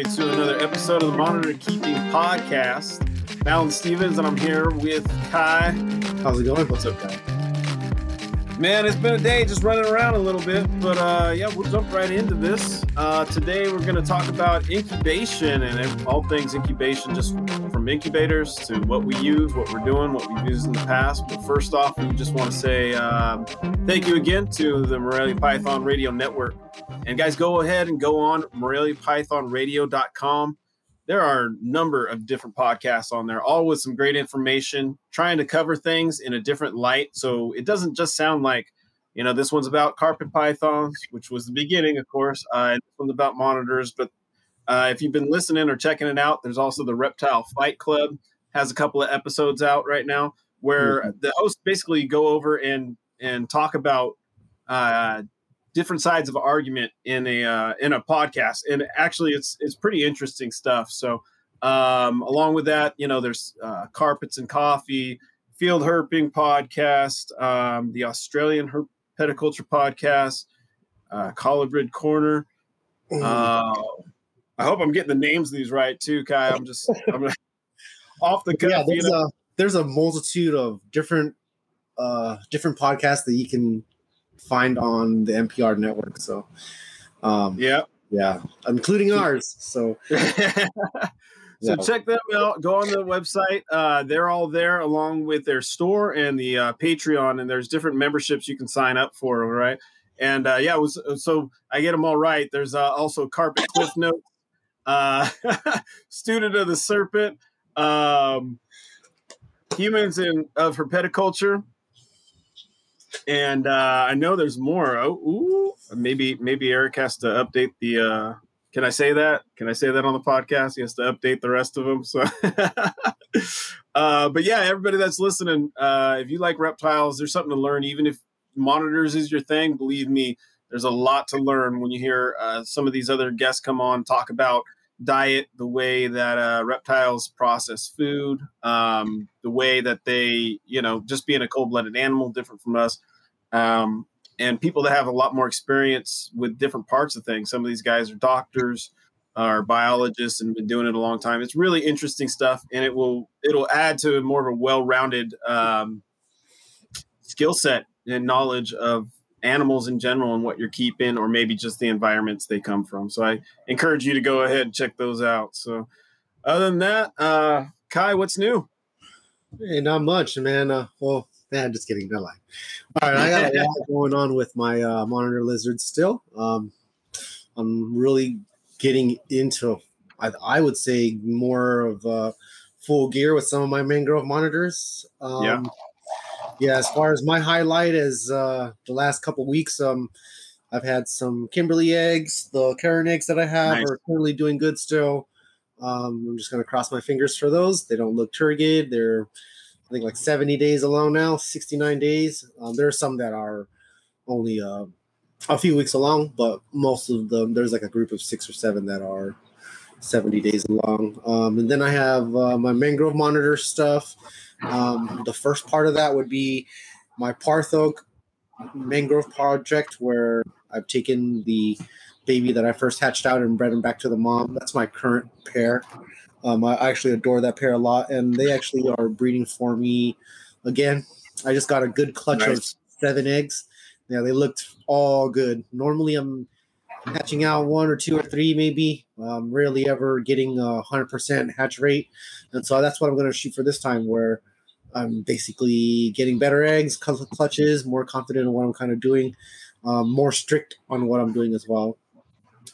Everybody, to another episode of the Monitor Keeping Podcast. Alan Stevens, and I'm here with Kai. How's it going? What's up, Kai? Man, it's been a day just running around a little bit, but uh, yeah, we'll jump right into this. Uh, today, we're going to talk about incubation and all things incubation, just from incubators to what we use, what we're doing, what we've used in the past. But first off, we just want to say um, thank you again to the Morelia Python Radio Network. And guys, go ahead and go on MoreliaPythonRadio.com there are a number of different podcasts on there, all with some great information, trying to cover things in a different light. So it doesn't just sound like, you know, this one's about carpet pythons, which was the beginning, of course, uh, this one's about monitors. But uh, if you've been listening or checking it out, there's also the Reptile Fight Club has a couple of episodes out right now where mm-hmm. the hosts basically go over and and talk about uh, different sides of argument in a uh, in a podcast, and actually, it's it's pretty interesting stuff. So, um, along with that, you know, there's uh, carpets and coffee, field herping podcast, um, the Australian herp Herpetoculture podcast, uh, Corner. Mm. Uh, I hope I'm getting the names of these right too, Kai. I'm just I'm off the cuff. Yeah, there's you know? a there's a multitude of different uh different podcasts that you can find on the MPR network. So, um, yeah, yeah, including ours. So, so check them out. Go on the website. Uh, they're all there along with their store and the uh, Patreon. And there's different memberships you can sign up for. Right. And uh, yeah, was so I get them all right. There's uh, also Carpet Cliff Notes, uh, Student of the Serpent, um, Humans in of Herpetoculture, and uh, I know there's more. Oh, ooh, maybe maybe Eric has to update the. Uh, can I say that? Can I say that on the podcast? He has to update the rest of them. So, uh, but yeah, everybody that's listening, uh, if you like reptiles, there's something to learn. Even if monitors is your thing, believe me, there's a lot to learn when you hear uh, some of these other guests come on talk about diet, the way that uh, reptiles process food, um, the way that they, you know, just being a cold blooded animal, different from us. Um, and people that have a lot more experience with different parts of things. Some of these guys are doctors, are biologists, and been doing it a long time. It's really interesting stuff, and it will it'll add to more of a well rounded um, skill set and knowledge of animals in general and what you're keeping, or maybe just the environments they come from. So I encourage you to go ahead and check those out. So other than that, uh, Kai, what's new? Hey, not much, man. Uh, well, yeah, just kidding. No lie. All right, I got a lot going on with my uh, monitor lizards still. Um, I'm really getting into, I, I would say, more of uh, full gear with some of my mangrove monitors. Um, yeah yeah, as far as my highlight is uh, the last couple weeks, um, I've had some Kimberly eggs. The Karen eggs that I have nice. are currently doing good still. Um, I'm just gonna cross my fingers for those. They don't look turgid. They're I think like 70 days along now, 69 days. Um, there are some that are only uh, a few weeks along, but most of them there's like a group of six or seven that are 70 days long. Um, and then I have uh, my mangrove monitor stuff. Um, the first part of that would be my Parth Oak mangrove project, where I've taken the baby that I first hatched out and bred him back to the mom. That's my current pair. Um, I actually adore that pair a lot, and they actually are breeding for me again. I just got a good clutch nice. of seven eggs. Yeah, they looked all good. Normally, I'm hatching out one or two or three, maybe. Um, rarely ever getting a hundred percent hatch rate, and so that's what I'm going to shoot for this time. Where I'm basically getting better eggs, clutches, more confident in what I'm kind of doing, um, more strict on what I'm doing as well.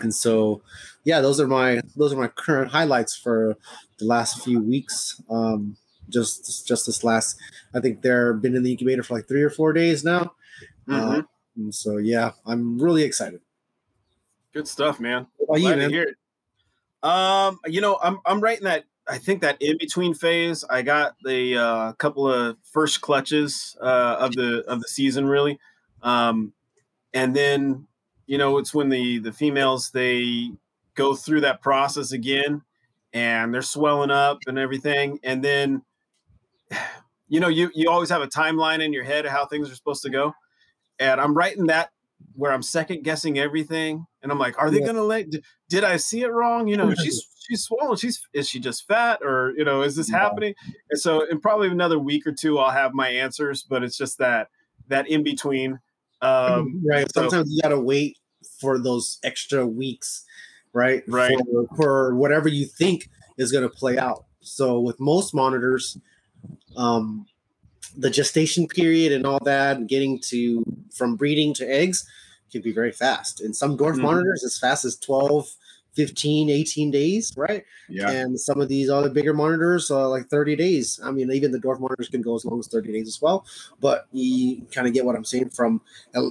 And so, yeah, those are my those are my current highlights for the last few weeks. Um, just just this last, I think they're been in the incubator for like three or four days now. Mm-hmm. Uh, so yeah, I'm really excited. Good stuff, man. Glad you, man? to hear it. Um, you know, I'm I'm right in that I think that in between phase, I got the uh, couple of first clutches uh, of the of the season, really, um, and then you know it's when the the females they go through that process again, and they're swelling up and everything, and then you know you you always have a timeline in your head of how things are supposed to go, and I'm right in that where I'm second guessing everything, and I'm like, are they yeah. gonna let? Did, did I see it wrong? You know, she's she's swollen. She's is she just fat, or you know, is this yeah. happening? And so, in probably another week or two, I'll have my answers. But it's just that that in between. Um, right. So, Sometimes you gotta wait for those extra weeks, right? Right. For, for whatever you think is gonna play out. So with most monitors, um, the gestation period and all that, and getting to from breeding to eggs can be very fast. And some dwarf mm-hmm. monitors as fast as 12, 15, 18 days, right? Yeah. And some of these other bigger monitors, uh, like 30 days. I mean, even the dwarf monitors can go as long as 30 days as well. But you kind of get what I'm saying from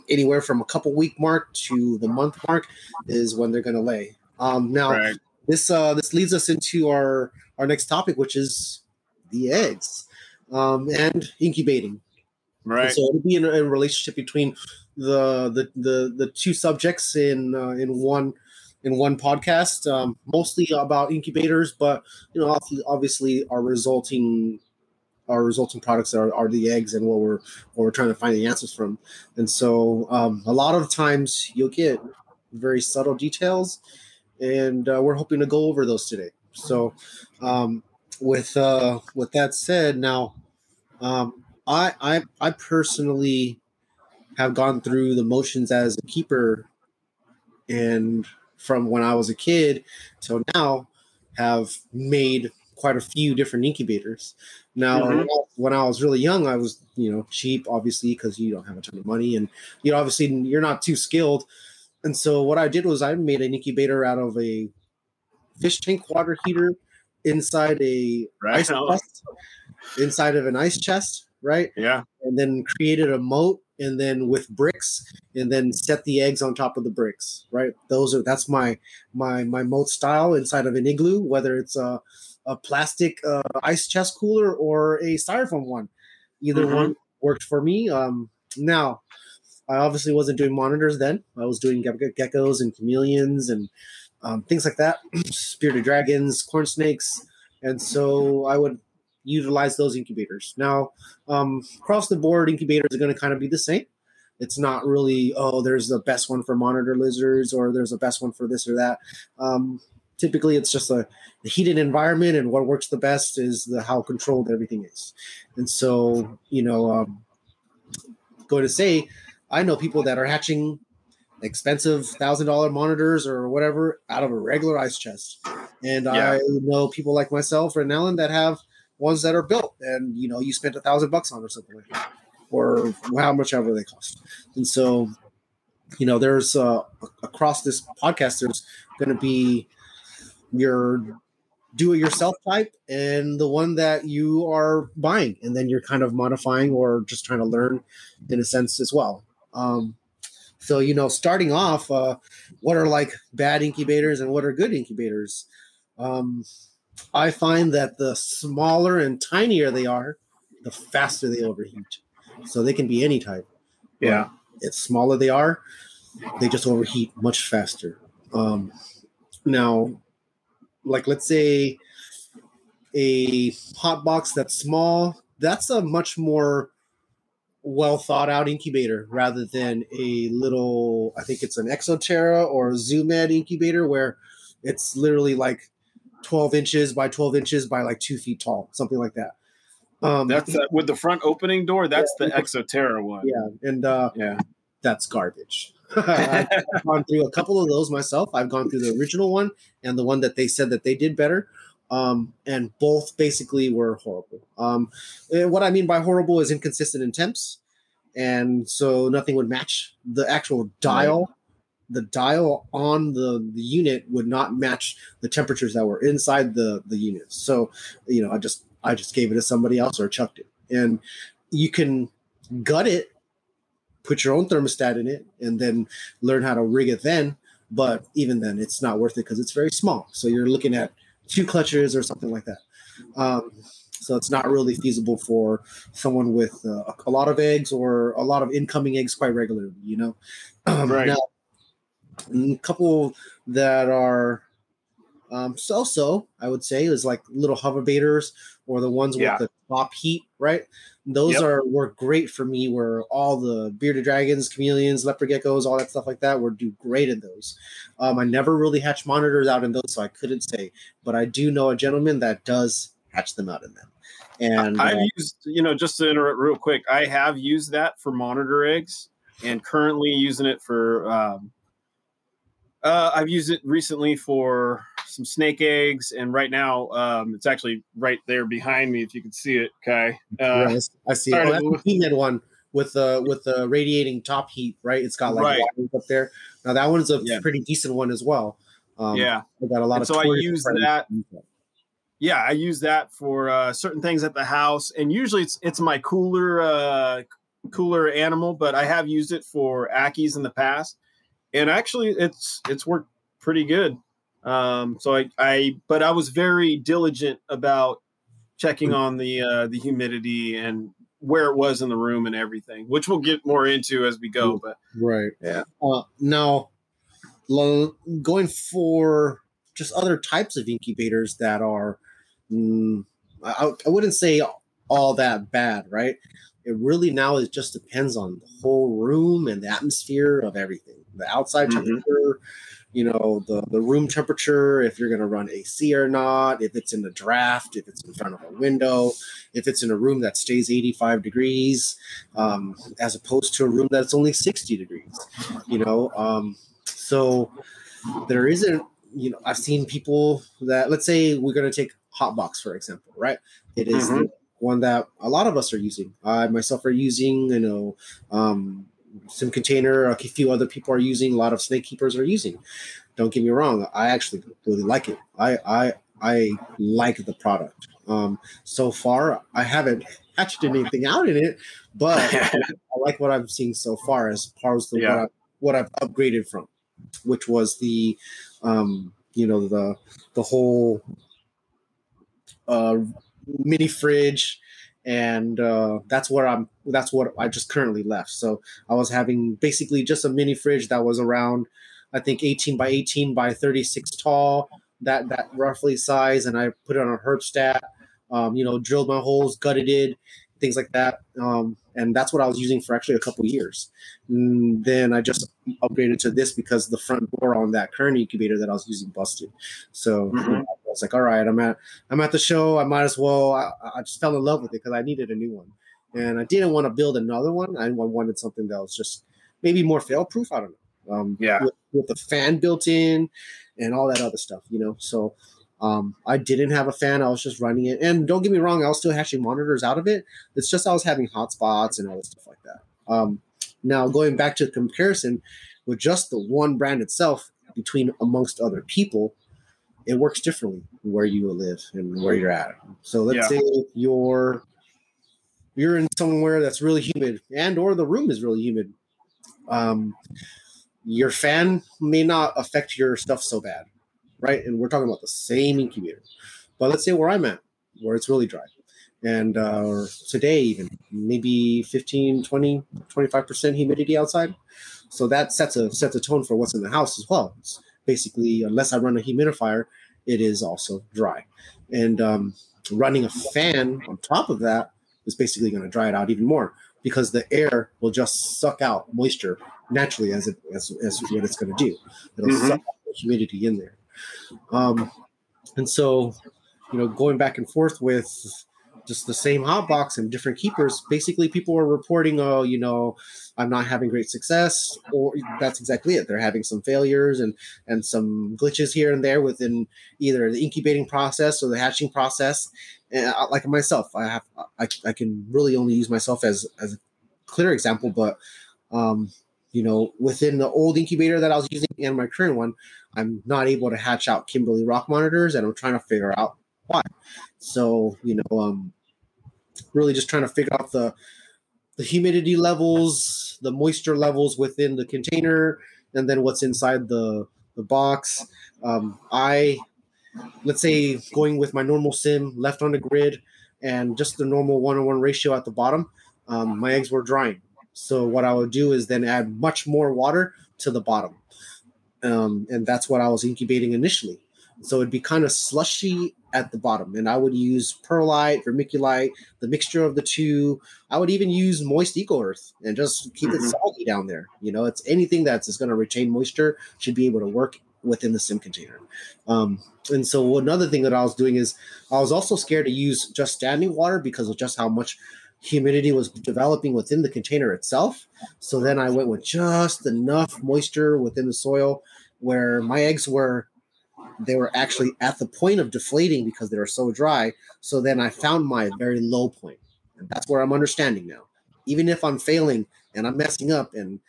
anywhere from a couple week mark to the month mark is when they're going to lay. Um, now, right. this uh, this leads us into our our next topic, which is the eggs um, and incubating. Right. And so it'll be in a, a, relationship between the the the, the two subjects in uh, in one in one podcast, um, mostly about incubators, but you know, obviously, our resulting our resulting products are, are the eggs and what we're what we're trying to find the answers from. And so, um, a lot of times, you'll get very subtle details, and uh, we're hoping to go over those today. So, um, with uh, with that said, now um, I I I personally have gone through the motions as a keeper, and from when I was a kid till now, have made quite a few different incubators. Now, mm-hmm. when I was really young, I was you know cheap, obviously, because you don't have a ton of money, and you know obviously you're not too skilled. And so what I did was I made an incubator out of a fish tank water heater inside a right. ice chest, inside of an ice chest, right? Yeah. And then created a moat and then with bricks and then set the eggs on top of the bricks, right? Those are that's my my my moat style inside of an igloo, whether it's a a plastic uh, ice chest cooler or a styrofoam one. Either mm-hmm. one worked for me. Um, now, I obviously wasn't doing monitors then. I was doing geckos and chameleons and um, things like that, spirited dragons, corn snakes, and so I would utilize those incubators. Now, um, across the board, incubators are going to kind of be the same. It's not really oh, there's the best one for monitor lizards or there's a best one for this or that. Um, typically, it's just a, a heated environment, and what works the best is the how controlled everything is. And so, you know, um, going to say, I know people that are hatching expensive thousand dollar monitors or whatever out of a regular ice chest. And yeah. I know people like myself and Ellen that have ones that are built and you know you spent a thousand bucks on or something like that. Or how much ever they cost. And so, you know, there's uh across this podcast, there's gonna be your do it yourself type and the one that you are buying and then you're kind of modifying or just trying to learn in a sense as well um, so, you know, starting off, uh, what are like bad incubators and what are good incubators? Um, I find that the smaller and tinier they are, the faster they overheat. So they can be any type. Yeah. It's smaller they are, they just overheat much faster. Um, now, like let's say a hot box that's small, that's a much more well thought out incubator rather than a little I think it's an Exo Terra or Zoo Med incubator where it's literally like 12 inches by 12 inches by like two feet tall, something like that. Um, that's uh, with the front opening door. That's yeah, the Exo Terra one. Yeah, and uh, yeah, that's garbage. I've gone through a couple of those myself. I've gone through the original one and the one that they said that they did better um, and both basically were horrible. Um, what I mean by horrible is inconsistent in temps, and so nothing would match the actual dial. The dial on the, the unit would not match the temperatures that were inside the the unit. So, you know, I just I just gave it to somebody else or chucked it. And you can gut it, put your own thermostat in it, and then learn how to rig it then. But even then, it's not worth it because it's very small. So you're looking at two clutches or something like that. Um, so it's not really feasible for someone with uh, a lot of eggs or a lot of incoming eggs quite regularly. You know, um, right. now a couple that are um, so-so, I would say, is like little hover Hovabators or the ones yeah. with the top heat, right? Those Yep. are work great for me. Where all the bearded dragons, chameleons, leopard geckos, all that stuff like that, would do great in those. Um, I never really hatch monitors out in those, so I couldn't say. But I do know a gentleman that does hatch them out in them. And I've uh, used, you know, just to interrupt real quick, I have used that for monitor eggs and currently using it for, um, uh, I've used it recently for some snake eggs. And right now, um, it's actually right there behind me, if you can see it, Kai. Uh, yes, I see. it. Oh, that's the one with the with the radiating top heat, right? It's got like Right. up there. Now that one's a Yeah. pretty decent one as well. Um, yeah. I got a lot And of. so I use that- use that. yeah i use that for uh, certain things at the house and usually it's it's my cooler uh cooler animal but i have used it for ackies in the past and actually it's it's worked pretty good um so i i but i was very diligent about checking on the uh the humidity and where it was in the room and everything which we'll get more into as we go but Right. Yeah. Uh, now, lo- going for just other types of incubators that are, mm, I, I wouldn't say all that bad, right? It really now it just depends on the whole room and the atmosphere of everything. The outside Mhm. temperature, you know, the the room temperature, if you're going to run AC or not, if it's in the draft, if it's in front of a window, if it's in a room that stays 85 degrees, um, as opposed to a room that's only 60 degrees, you know. Um, so there isn't, you know, I've seen people that, let's say we're going to take Hotbox, for example, right? It is the one that a lot of us are using. I myself are using, you know, um, some container, a few other people are using, a lot of snake keepers are using. Don't get me wrong, I actually really like it. I I I like the product. Um, so far, I haven't hatched anything out in it, but I like what I'm seeing so far as far as the Yeah. what, I, what I've upgraded from, which was the, um, you know, the the whole uh, mini fridge, and uh, that's what I'm. That's what I just currently left. So I was having basically just a mini fridge that was around, I think, 18 by 18 by 36 tall. That that roughly size, and I put it on a Herpstat. Um, you know, drilled my holes, gutted it, things like that. Um, and that's what I was using for actually a couple years. And then I just upgraded to this because the front door on that current incubator that I was using busted. So Mhm. I was like, all right, I'm at I'm at the show. I might as well. I, I just fell in love with it because I needed a new one, and I didn't want to build another one. I wanted something that was just maybe more fail proof. I don't know. Um, Yeah. with, with the fan built in and all that other stuff, you know. So um, I didn't have a fan. I was just running it, and don't get me wrong, I was still hatching monitors out of it. It's just I was having hot spots and all this stuff like that. Um, now going back to the comparison with just the one brand itself between amongst other people, it works differently where you live and where you're at. So let's Yeah. say you're you're in somewhere that's really humid and or the room is really humid. Um, your fan may not affect your stuff so bad, right? And we're talking about the same incubator. But let's say where I'm at, where it's really dry. And uh, today, even maybe 15, 20, 25% humidity outside. So that sets a sets a tone for what's in the house as well. It's basically, unless I run a humidifier, it is also dry. And um, running a fan on top of that is basically going to dry it out even more because the air will just suck out moisture naturally as it as, as what it's going to do. It'll Mhm. suck out the humidity in there. Um, and so, you know, going back and forth with just the same hot box and different keepers, basically people are reporting, oh, you know, I'm not having great success, or that's exactly it. They're having some failures and and some glitches here and there within either the incubating process or the hatching process. And I, like myself, I have I, I can really only use myself as as a clear example, but um, you know, within the old incubator that I was using and my current one, I'm not able to hatch out Kimberly rock monitors, and I'm trying to figure out why. So you know, um, really just trying to figure out the the humidity levels, the moisture levels within the container, and then what's inside the the box. Um, I let's say going with my normal sim left on the grid and just the normal one on one ratio at the bottom. Um, my eggs were drying. So what I would do is then add much more water to the bottom, um, and that's what I was incubating initially. So it'd be kind of slushy at the bottom. And I would use perlite, vermiculite, the mixture of the two. I would even use moist eco earth and just keep mm-hmm. it soggy down there. You know, it's anything that's is going to retain moisture should be able to work within the sim container. Um, and so another thing that I was doing is I was also scared to use just standing water because of just how much humidity was developing within the container itself. So then I went with just enough moisture within the soil where my eggs were they were actually at the point of deflating because they were so dry. So then I found my very low point. And that's where I'm understanding now. Even if I'm failing and I'm messing up, and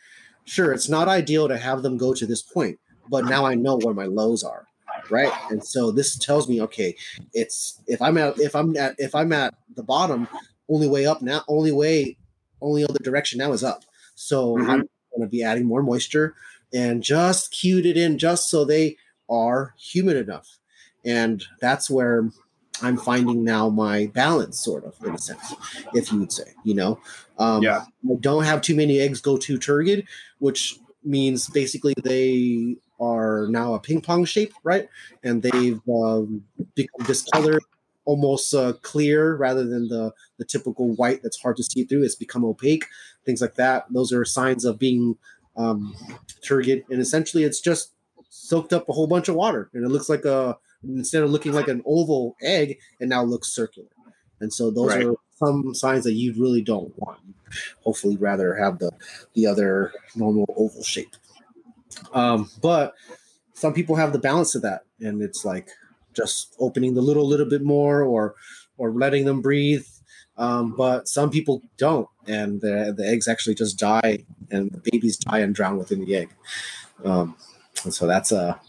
sure, it's not ideal to have them go to this point, but now I know where my lows are. Right. And so this tells me, okay, it's if I'm at if I'm at if I'm at the bottom, only way up now, only way, only other direction now is up. So mm-hmm. I'm gonna be adding more moisture and just cued it in just so they are humid enough. And that's where I'm finding now my balance, sort of, in a sense, if you would say, you know. Um, yeah. I don't have too many eggs go too turgid, which means basically they are now a ping pong shape, right? And they've um, become discolored, almost uh, clear rather than the, the typical white that's hard to see through. It's become opaque, things like that. Those are signs of being um, turgid. And essentially, it's just soaked up a whole bunch of water, and it looks like a instead of looking like an oval egg, it now looks circular. And so those right. are some signs that you really don't want. Hopefully, rather have the the other normal oval shape. Um, but some people have the balance of that, and it's like just opening the little little bit more, or or letting them breathe. Um, but some people don't, and the the eggs actually just die, and the babies die and drown within the egg. Um, and so that's a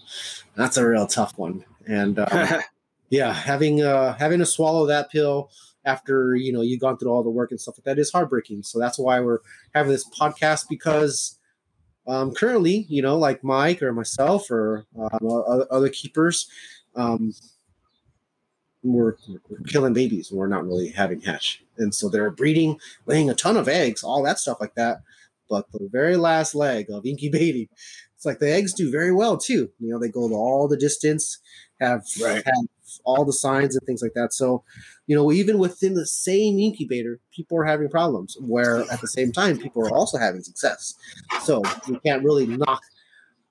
that's a real tough one. And um, yeah, having uh, having to swallow that pill after you know you've gone through all the work and stuff like that is heartbreaking. So that's why we're having this podcast because um, currently, you know, like Mike or myself or uh, other keepers, um, we're, we're, killing babies. We're not really having hatch, and so they're breeding, laying a ton of eggs, all that stuff like that. But the very last leg of incubating, it's like the eggs do very well too. You know, they go to all the distance, have right. have all the signs and things like that. So, you know, even within the same incubator, people are having problems. Where at the same time, people are also having success. So you can't really knock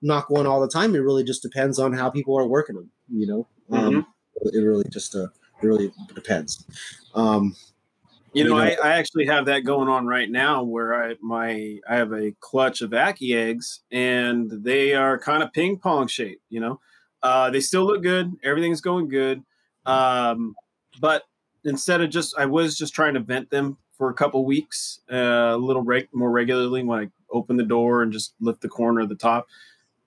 knock one all the time. It really just depends on how people are working them. You know, um, mm-hmm. um, it really just uh, it really depends. Um, you know, I, I, actually have that going on right now where I my I have a clutch of Ackie eggs and they are kind of ping pong shaped, you know. Uh, they still look good, everything's going good. Um, but instead of just I was just trying to vent them for a couple weeks, uh, a little reg- more regularly when I open the door and just lift the corner of the top.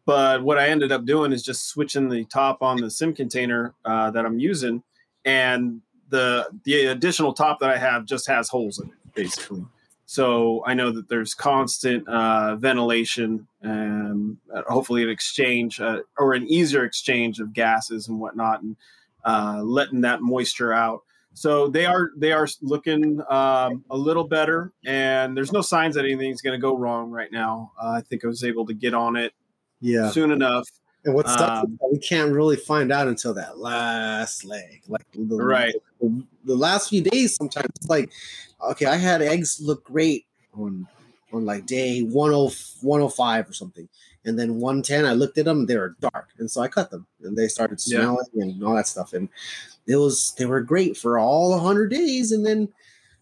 But what I ended up doing is just switching the top on the sim container uh, that I'm using and the the additional top that I have just has holes in it, basically. So I know that there's constant uh, ventilation and uh, hopefully an exchange uh, or an easier exchange of gases and whatnot, and uh, letting that moisture out. So they are they are looking um, a little better, and there's no signs that anything's going to go wrong right now. Uh, I think I was able to get on it yeah soon enough and what's um, we can't really find out until that last leg, like the, right. The, the, last few days. Sometimes it's like, okay, I had eggs look great on on like day 10, 105 or something, and then 110. I looked at them; they were dark, and so I cut them, and they started smelling yeah. and all that stuff. And it was they were great for all 100 days, and then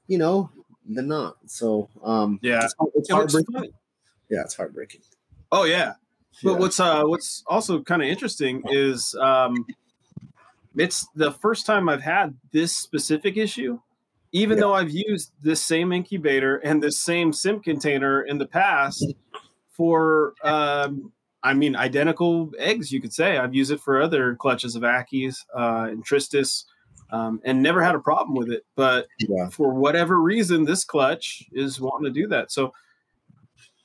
you know, then not. So um, yeah, it's, it's heartbreaking. Yeah, it's heartbreaking. Oh yeah, but yeah. what's uh what's also kind of interesting is um it's the first time I've had this specific issue. Even yeah. though I've used this same incubator and this same sim container in the past for um I mean identical eggs, you could say. I've used it for other clutches of Ackies uh and Tristis. Um, and never had a problem with it. But yeah. for whatever reason, this clutch is wanting to do that. So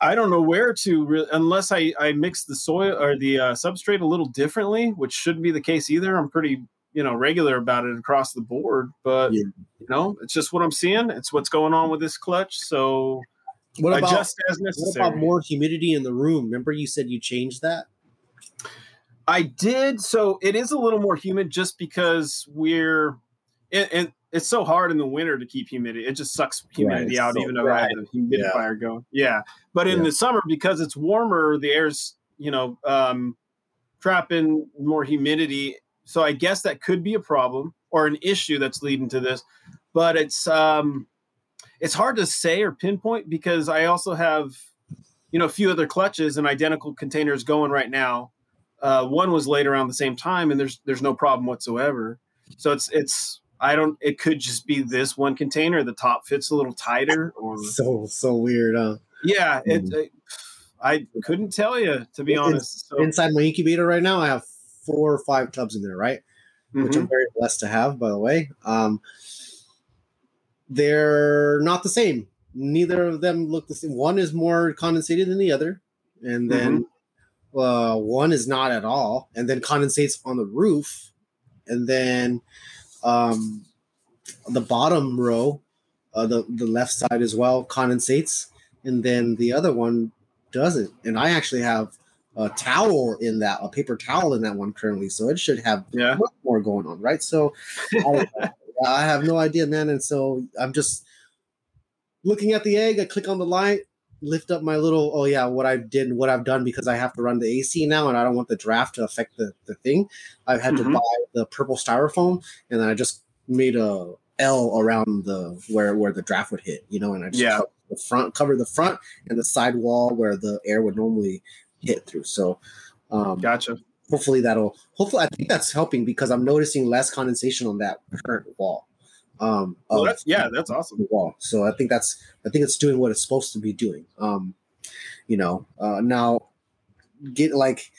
I don't know where to re- unless I I mix the soil or the uh, substrate a little differently, which shouldn't be the case either. I'm pretty you know regular about it across the board, but yeah. you know it's just what I'm seeing. It's what's going on with this clutch. So what about, adjust as necessary. What about more humidity in the room? Remember you said you changed that. I did. So it is a little more humid just because we're and, and it's so hard in the winter to keep humidity. It just sucks humidity right, out, so even though I have the humidifier yeah. going. Yeah, but in yeah. the summer because it's warmer, the air's you know um, trapping more humidity. So I guess that could be a problem or an issue that's leading to this. But it's um, it's hard to say or pinpoint because I also have you know a few other clutches and identical containers going right now. Uh, one was laid around the same time, and there's there's no problem whatsoever. So it's it's I don't. It could just be this one container. The top fits a little tighter, or so so weird. Huh? Yeah, it, mm. it I couldn't tell you to be honest. So. Inside my incubator right now, I have four or five tubs in there, right? Mm-hmm. Which I'm mm-hmm. very blessed to have, by the way. Um, they're not the same. Neither of them look the same. One is more condensated than the other, and then mm-hmm. uh, one is not at all, and then condensates on the roof, and then um, the bottom row, uh, the the left side as well condensates, and then the other one doesn't. And I actually have a towel in that, a paper towel in that one currently, so it should have yeah. much more going on, right? So I, I have no idea, man. And so I'm just looking at the egg. I click on the light, lift up my little oh yeah what i did what i've done because i have to run the ac now and i don't want the draft to affect the, the thing i've had mm-hmm. to buy the purple styrofoam and then i just made a l around the where where the draft would hit you know and i just yeah. the front cover the front and the side wall where the air would normally hit through so um gotcha hopefully that'll hopefully i think that's helping because i'm noticing less condensation on that current wall um well, that's yeah that's awesome. wall. So i think that's i think it's doing what it's supposed to be doing. Um you know uh now get like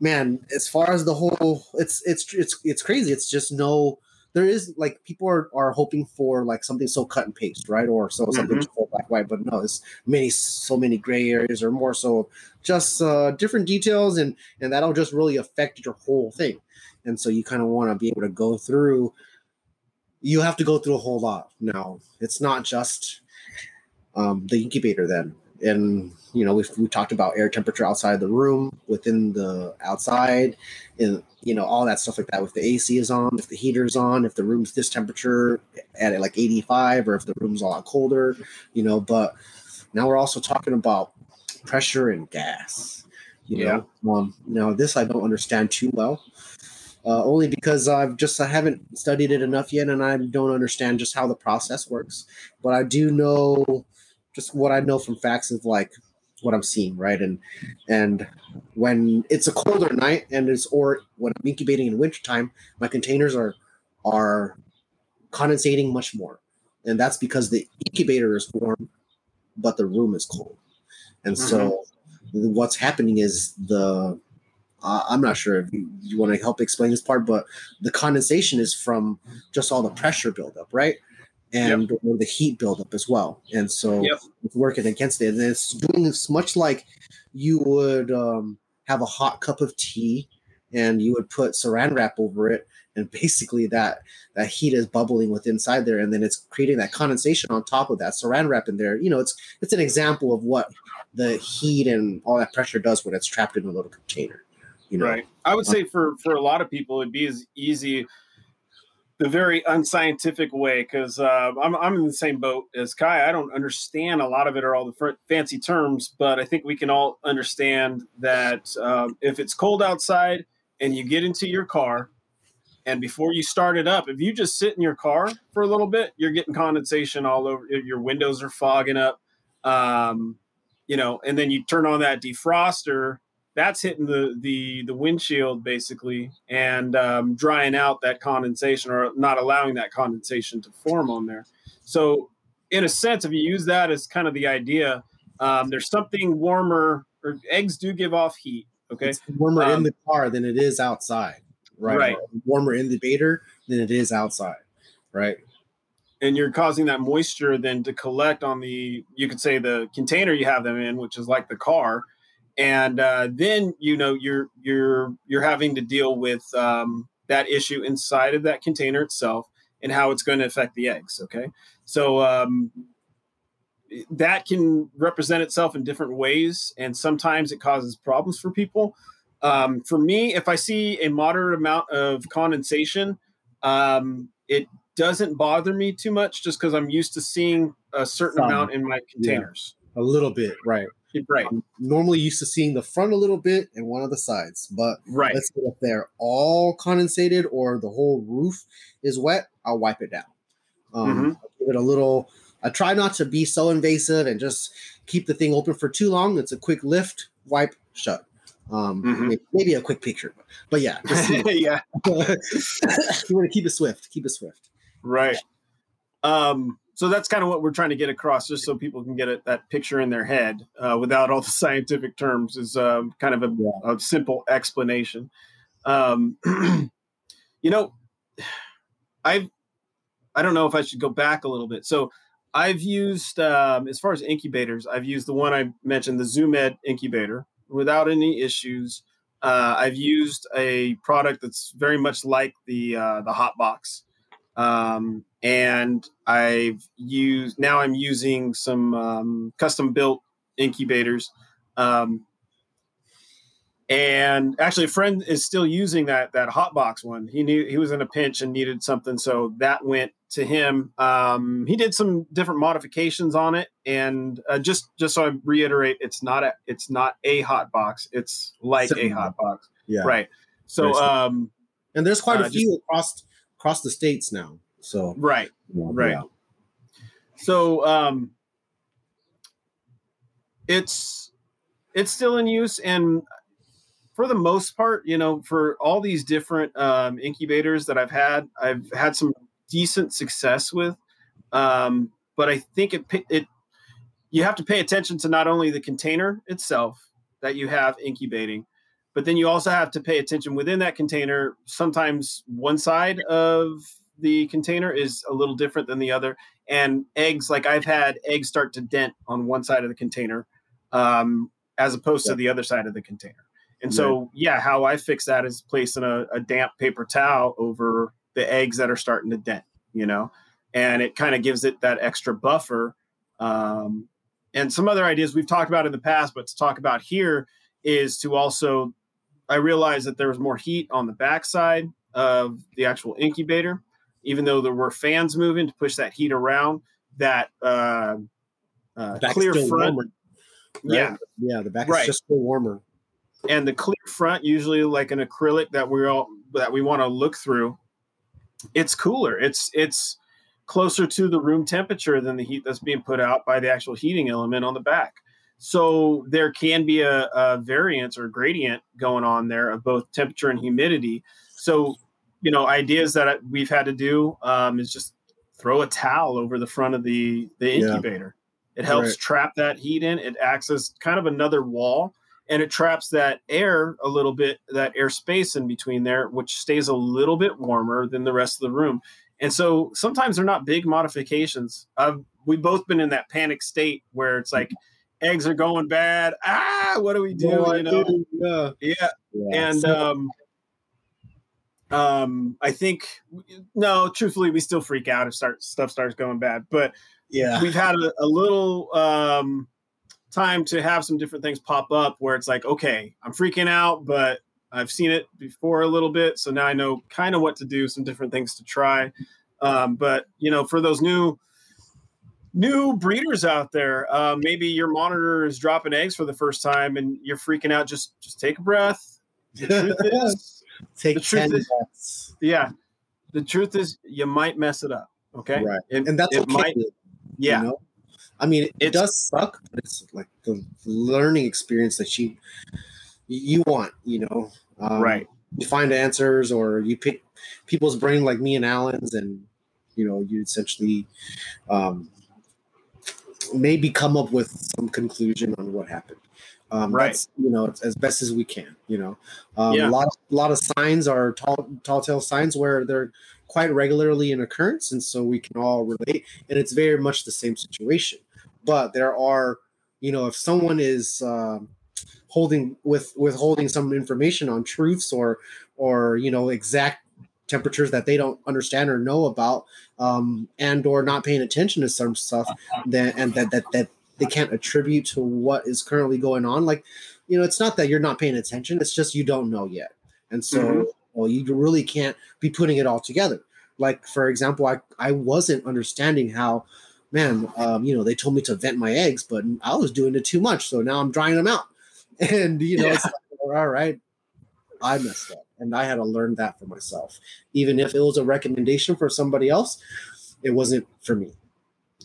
man as far as the whole it's it's it's it's crazy. It's just no there is like people are, are hoping for like something so cut and paste right? Or so something mm-hmm. so black white but no it's many so many gray areas or more so just uh different details and and that'll just really affect your whole thing. And so you kind of want to be able to go through you have to go through a whole lot now. It's not just um, the incubator then. And you know we've, we talked about air temperature outside the room within the outside and you know all that stuff like that. If the ac is on if the heater's on if the room's this temperature at like 85 or if the room's a lot colder you know but now we're also talking about pressure and gas you yeah. know? Um now this i don't understand too well uh, only because I've just I haven't studied it enough yet, and I don't understand just how the process works. But I do know just what I know from facts of like what I'm seeing, right? And and when it's a colder night and it's or when I'm incubating in wintertime, my containers are are condensating much more. And that's because the incubator is warm, but the room is cold. And mm-hmm. so what's happening is the uh, I'm not sure if you, want to help explain this part, but the condensation is from just all the pressure buildup, right? and yep. the heat buildup as well. And so yep. it's working against it. And it's doing this much like you would um, have a hot cup of tea and you would put saran wrap over it. And basically that that heat is bubbling with inside there, and then it's creating that condensation on top of that saran wrap in there. You know, it's it's an example of what the heat and all that pressure does when it's trapped in a little container. You know? Right. I would say for for a lot of people, it'd be as easy the very unscientific way because uh, I'm, I'm in the same boat as Kai. I don't understand a lot of it or all the fr- fancy terms, but I think we can all understand that um, if it's cold outside and you get into your car, and before you start it up, if you just sit in your car for a little bit, you're getting condensation all over. Your windows are fogging up, um, you know, and then you turn on that defroster that's hitting the the the windshield basically and um, drying out that condensation or not allowing that condensation to form on there. So, in a sense, if you use that as kind of the idea, um, there's something warmer. Or eggs do give off heat. Okay, it's warmer um, in the car than it is outside. Right. Right. Warmer in the baiter than it is outside. Right and you're causing that moisture then to collect on the you could say the container you have them in which is like the car and uh, then you know you're you're you're having to deal with um, that issue inside of that container itself and how it's going to affect the eggs okay so um, that can represent itself in different ways and sometimes it causes problems for people Um, for me, if I see a moderate amount of condensation, um, it doesn't bother me too much just because I'm used to seeing a certain Some. amount in my containers. A little bit, right? Right, I'm normally used to seeing the front a little bit and one of the sides, but right, let's say if they're all condensated or the whole roof is wet, I'll wipe it down. Um, Mhm. I'll give it a little. I try not to be so invasive and just keep the thing open for too long. It's a quick lift, wipe, shut. Um, Mhm. maybe, maybe a quick picture, but yeah, just, yeah, you want to keep it swift. Keep it swift. right. Um, so that's kind of what we're trying to get across, just so people can get it, that picture in their head uh, without all the scientific terms. Is um, kind of a, Yeah. a simple explanation. Um, you know, I've I don't know if I should go back a little bit. So I've used um, as far as incubators, I've used the one I mentioned, the Zoo Med incubator, without any issues. Uh, I've used a product that's very much like the uh, the Hotbox, um, and I've used now I'm using some um, custom built incubators. Um, and actually, a friend is still using that that Hotbox one. He knew he was in a pinch and needed something, so that went to him. Um, he did some different modifications on it, and uh, just just so I reiterate, it's not a it's not a Hotbox. It's like a Similar. Hotbox, Yeah, right? So, um, And there's quite Uh, a few across across the states now. So right. Right. yeah. So um, it's it's still in use, and for the most part, you know, for all these different um, incubators that I've had, I've had some decent success with. Um, but I think it it you have to pay attention to not only the container itself that you have incubating, but then you also have to pay attention within that container. Sometimes one side of the container is a little different than the other, and eggs like I've had eggs start to dent on one side of the container, um, as opposed to the other side of the container. And so, yeah, how I fix that is placing a, a damp paper towel over the eggs that are starting to dent, you know, and it kind of gives it that extra buffer. Um, and some other ideas we've talked about in the past, but to talk about here is to also, I realized that there was more heat on the backside of the actual incubator, even though there were fans moving to push that heat around. That uh, uh, clear front, warmer, right? yeah, yeah. The back Right. is just still warmer. and the clear front usually like an acrylic that we're all that we want to look through it's cooler it's it's closer to the room temperature than the heat that's being put out by the actual heating element on the back so there can be a, a variance or gradient going on there of both temperature and humidity so you know ideas that we've had to do um, is just throw a towel over the front of the the Yeah. incubator it helps Right. trap that heat in it acts as kind of another wall and it traps that air a little bit, that air space in between there, which stays a little bit warmer than the rest of the room. And so sometimes they're not big modifications. Uh, we've both been in that panic state where it's like eggs are going bad. Ah, what do we do? No, you know? do, yeah. Yeah. Yeah. And So- um, um, I think no, truthfully, we still freak out if start stuff starts going bad. But yeah, we've had a, a little um, time to have some different things pop up where it's like, okay, I'm freaking out, but I've seen it before a little bit, so now I know kind of what to do, some different things to try. Um, but you know, for those new new breeders out there, uh, maybe your monitor is dropping eggs for the first time and you're freaking out. Just just take a breath. The truth is, take the truth ten is- breaths. yeah, the truth is, you might mess it up. Okay, Right. It- and that's it okay. might. you Yeah, know? I mean, it, does suck, but it's like the learning experience that you you want. You know, um, right. You find answers, or you pick people's brain, like me and Alan's, and you know, you essentially um, maybe come up with some conclusion on what happened. Um, Right. That's, you know, as best as we can. You know, um, Yeah. a lot, a lot of signs are tall, tall tale signs where they're quite regularly in occurrence, and so we can all relate. And it's very much the same situation. But there are, you know, if someone is um, holding with withholding some information on truths or or you know exact temperatures that they don't understand or know about um, and or not paying attention to some stuff then and that that that they can't attribute to what is currently going on like you know, it's not that you're not paying attention. It's just you don't know yet, and so mm-hmm. well, you really can't be putting it all together. Like for example, I I wasn't understanding how, man, um, you know, they told me to vent my eggs, but I was doing it too much, so now I'm drying them out, and you know, yeah. like, all right, I messed up, and I had to learn that for myself. Even if it was a recommendation for somebody else, it wasn't for me,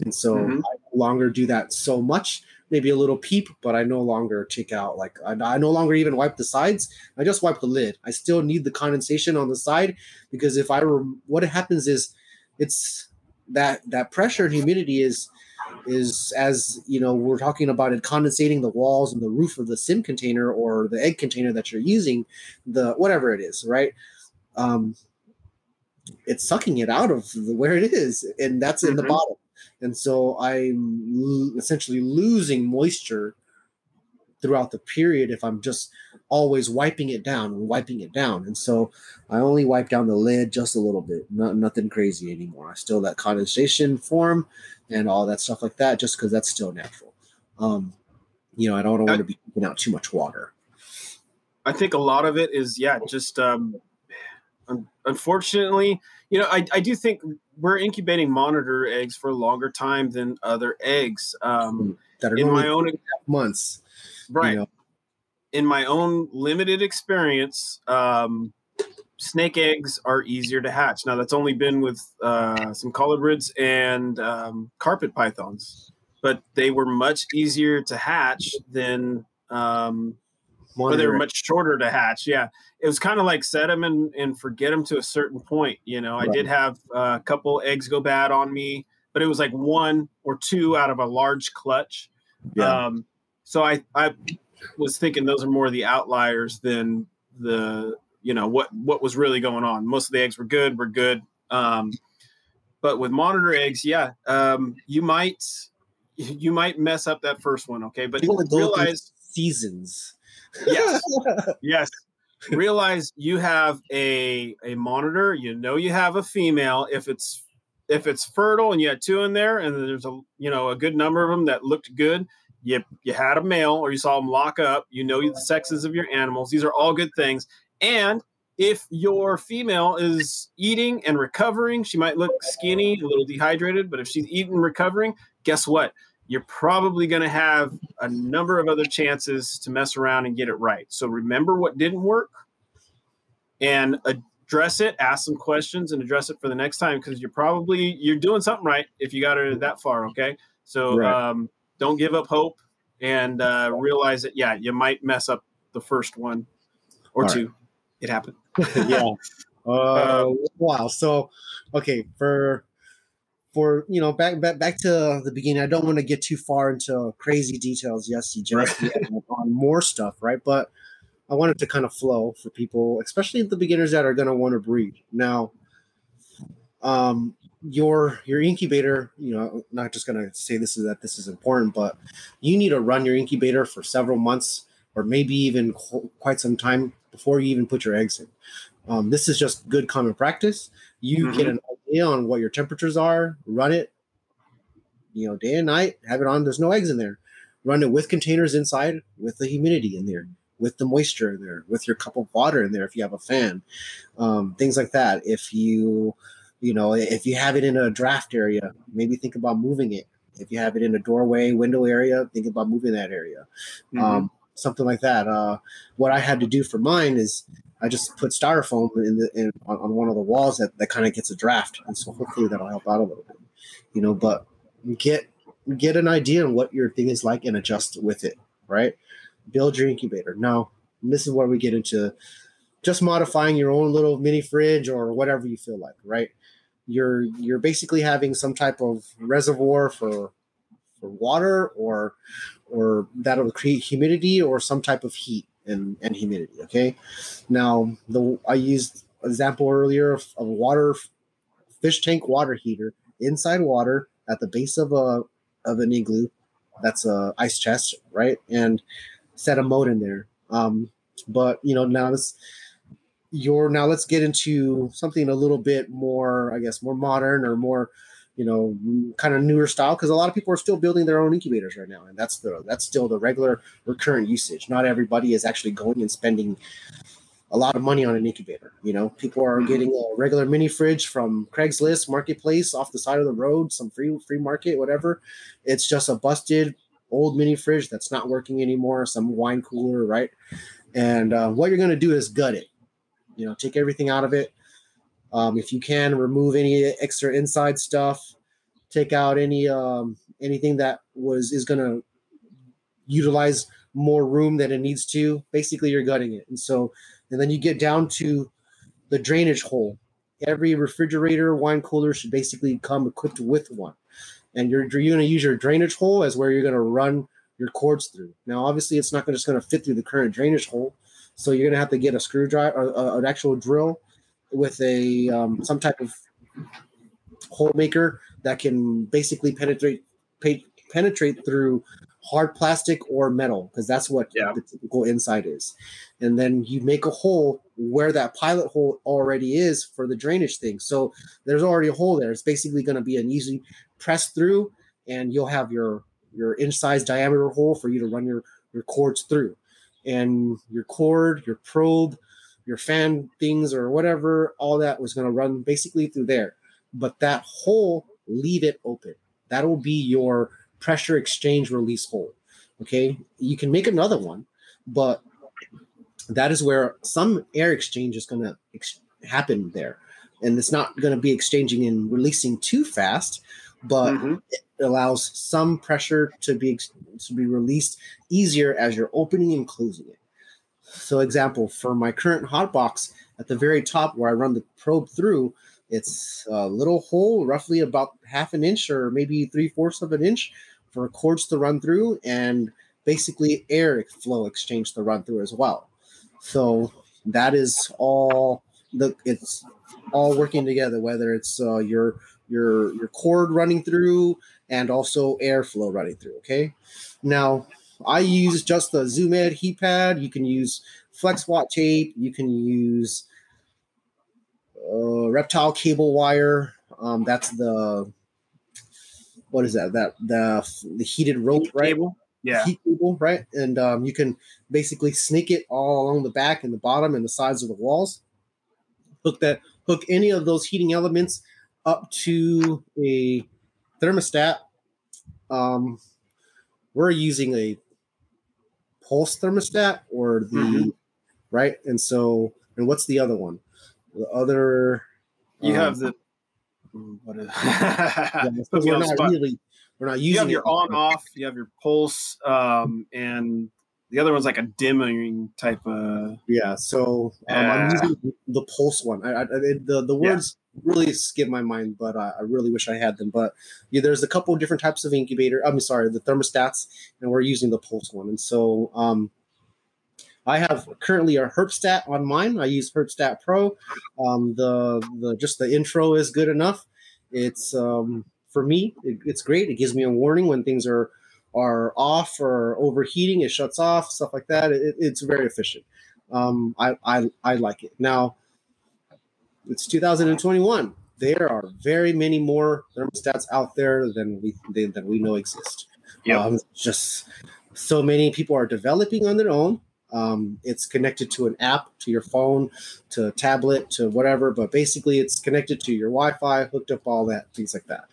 and so mm-hmm. I no longer do that so much maybe a little peep, but I no longer take out like I, I, no longer even wipe the sides. I just wipe the lid. I still need the condensation on the side because if I were, what happens is it's that that pressure and humidity is is as you know we're talking about it condensating the walls and the roof of the sim container or the egg container that you're using the whatever it is right um it's sucking it out of the, where it is and that's in mm-hmm. the bottom and so I'm essentially losing moisture throughout the period if I'm just always wiping it down and wiping it down. And so I only wipe down the lid just a little bit, not nothing crazy anymore. I still that condensation form and all that stuff like that, just because that's still natural. Um, you know, I don't want to be keeping out too much water. I think a lot of it is yeah, just um, unfortunately, you know, I, I do think we're incubating monitor eggs for a longer time than other eggs. Um, hmm. that are in my own months, right? You know. In my own limited experience, um, snake eggs are easier to hatch. Now that's only been with uh, some colubrids and um, carpet pythons, but they were much easier to hatch than um, they were much shorter to hatch. Yeah, it was kind of like set them and, and forget them to a certain point. You know, right. I did have a couple eggs go bad on me, but it was like one or two out of a large clutch. Yeah. Um, so I I was thinking those are more the outliers than the you know what what was really going on. Most of the eggs were good, were good. Um, but with monitor eggs, yeah, um, you might you might mess up that first one. Okay, but realize seasons Yes. yes. Realize you have a a monitor. You know you have a female. If it's if it's fertile and you had two in there, and there's a you know a good number of them that looked good, you you had a male or you saw them lock up. You know the sexes of your animals. These are all good things. And if your female is eating and recovering, she might look skinny, a little dehydrated, but if she's eating recovering, guess what? you're probably going to have a number of other chances to mess around and get it right. So remember what didn't work and address it, ask some questions and address it for the next time because you're probably you're doing something right if you got her that far, okay? So right. um, don't give up hope and uh, realize that yeah, you might mess up the first one or All two. Right. It happened. yeah. Uh, wow. So okay, for for you know back back back to the beginning. I don't want to get too far into crazy details. Yes, you just right. on more stuff, right? But I wanted to kind of flow for people, especially the beginners that are going to want to breed. Now, um, your your incubator, you know, I'm not just going to say this is that this is important, but you need to run your incubator for several months or maybe even qu- quite some time before you even put your eggs in. Um, this is just good common practice. You mm-hmm. get an idea on what your temperatures are, run it, you know, day and night, have it on. There's no eggs in there. Run it with containers inside, with the humidity in there, with the moisture in there, with your cup of water in there if you have a fan, um, things like that. If you, you know, if you have it in a draft area, maybe think about moving it. If you have it in a doorway, window area, think about moving that area. Mm-hmm. Um, something like that. Uh, what I had to do for mine is I just put styrofoam in the in, on, on one of the walls that, that kind of gets a draft, and so hopefully that'll help out a little bit, you know. But get get an idea on what your thing is like and adjust with it, right? Build your incubator. Now, this is where we get into just modifying your own little mini fridge or whatever you feel like, right? You're you're basically having some type of reservoir for for water or or that'll create humidity or some type of heat and, and humidity. Okay. Now the I used example earlier of, a water fish tank water heater inside water at the base of a of an igloo. That's a ice chest, right? And set a mode in there. Um, but you know now this your now let's get into something a little bit more, I guess, more modern or more you know, kind of newer style because a lot of people are still building their own incubators right now, and that's the that's still the regular recurrent usage. Not everybody is actually going and spending a lot of money on an incubator. You know, people are mm-hmm. getting a regular mini fridge from Craigslist Marketplace off the side of the road, some free free market, whatever. It's just a busted old mini fridge that's not working anymore, some wine cooler, right? And uh, what you're going to do is gut it. You know, take everything out of it. Um, if you can, remove any extra inside stuff. Take out any um, anything that was is going to utilize more room than it needs to. Basically, you're gutting it, and so and then you get down to the drainage hole. Every refrigerator, wine cooler should basically come equipped with one. And you're, you're going to use your drainage hole as where you're going to run your cords through. Now, obviously, it's not just going to fit through the current drainage hole. So you're going to have to get a screwdriver or uh, an actual drill with a um, some type of hole maker that can basically penetrate penetrate through hard plastic or metal because that's what yeah. the typical inside is. And then you make a hole where that pilot hole already is for the drainage thing. So there's already a hole there. It's basically going to be an easy press through, and you'll have your your inch size diameter hole for you to run your your cords through. And your cord, your probe, your fan things or whatever, all that was going to run basically through there. But that hole, leave it open. That'll be your pressure exchange release hole. Okay, you can make another one, but that is where some air exchange is going to ex- happen there, and it's not going to be exchanging and releasing too fast, but mm-hmm. Allows some pressure to be to be released easier as you're opening and closing it. So, example for my current hot box at the very top where I run the probe through, it's a little hole, roughly about half an inch or maybe three fourths of an inch, for cords to run through and basically air flow exchange to run through as well. So that is all the it's all working together, whether it's uh, your your your cord running through and also airflow running through. Okay. Now I use just the Zoo Med heat pad. You can use Flexwatt tape. You can use uh, reptile cable wire. Um, that's the what is that? That the the heated rope, right? Cable. Yeah, heat cable, right? And um, you can basically snake it all along the back and the bottom and the sides of the walls. Hook that hook any of those heating elements up to a thermostat. Um, we're using a pulse thermostat or the mm-hmm. right, and so and what's the other one? The other you um, have the what is yeah, we're not really we're not using you have your on off you have your pulse um, and the other one's like a dimming type of yeah so um, uh, i'm using the pulse one I, I, the the words. Really skip my mind but uh, i really wish i had them but yeah there's a couple different types of incubator i'm sorry the thermostats and we're using the pulse one and so um I have currently a Herpstat on mine. I use Herpstat Pro. Um, the the just the intro is good enough. It's um, for me, it, it's great. It gives me a warning when things are are off or overheating. It shuts off stuff like that. It, it's very efficient. Um, I, I I like it. Now it's 2021. There are very many more thermostats out there than we than we know exist. Yeah, um, just so many people are developing on their own um, it's connected to an app, to your phone, to tablet, to whatever, but basically it's connected to your Wi Fi, hooked up, all that, things like that.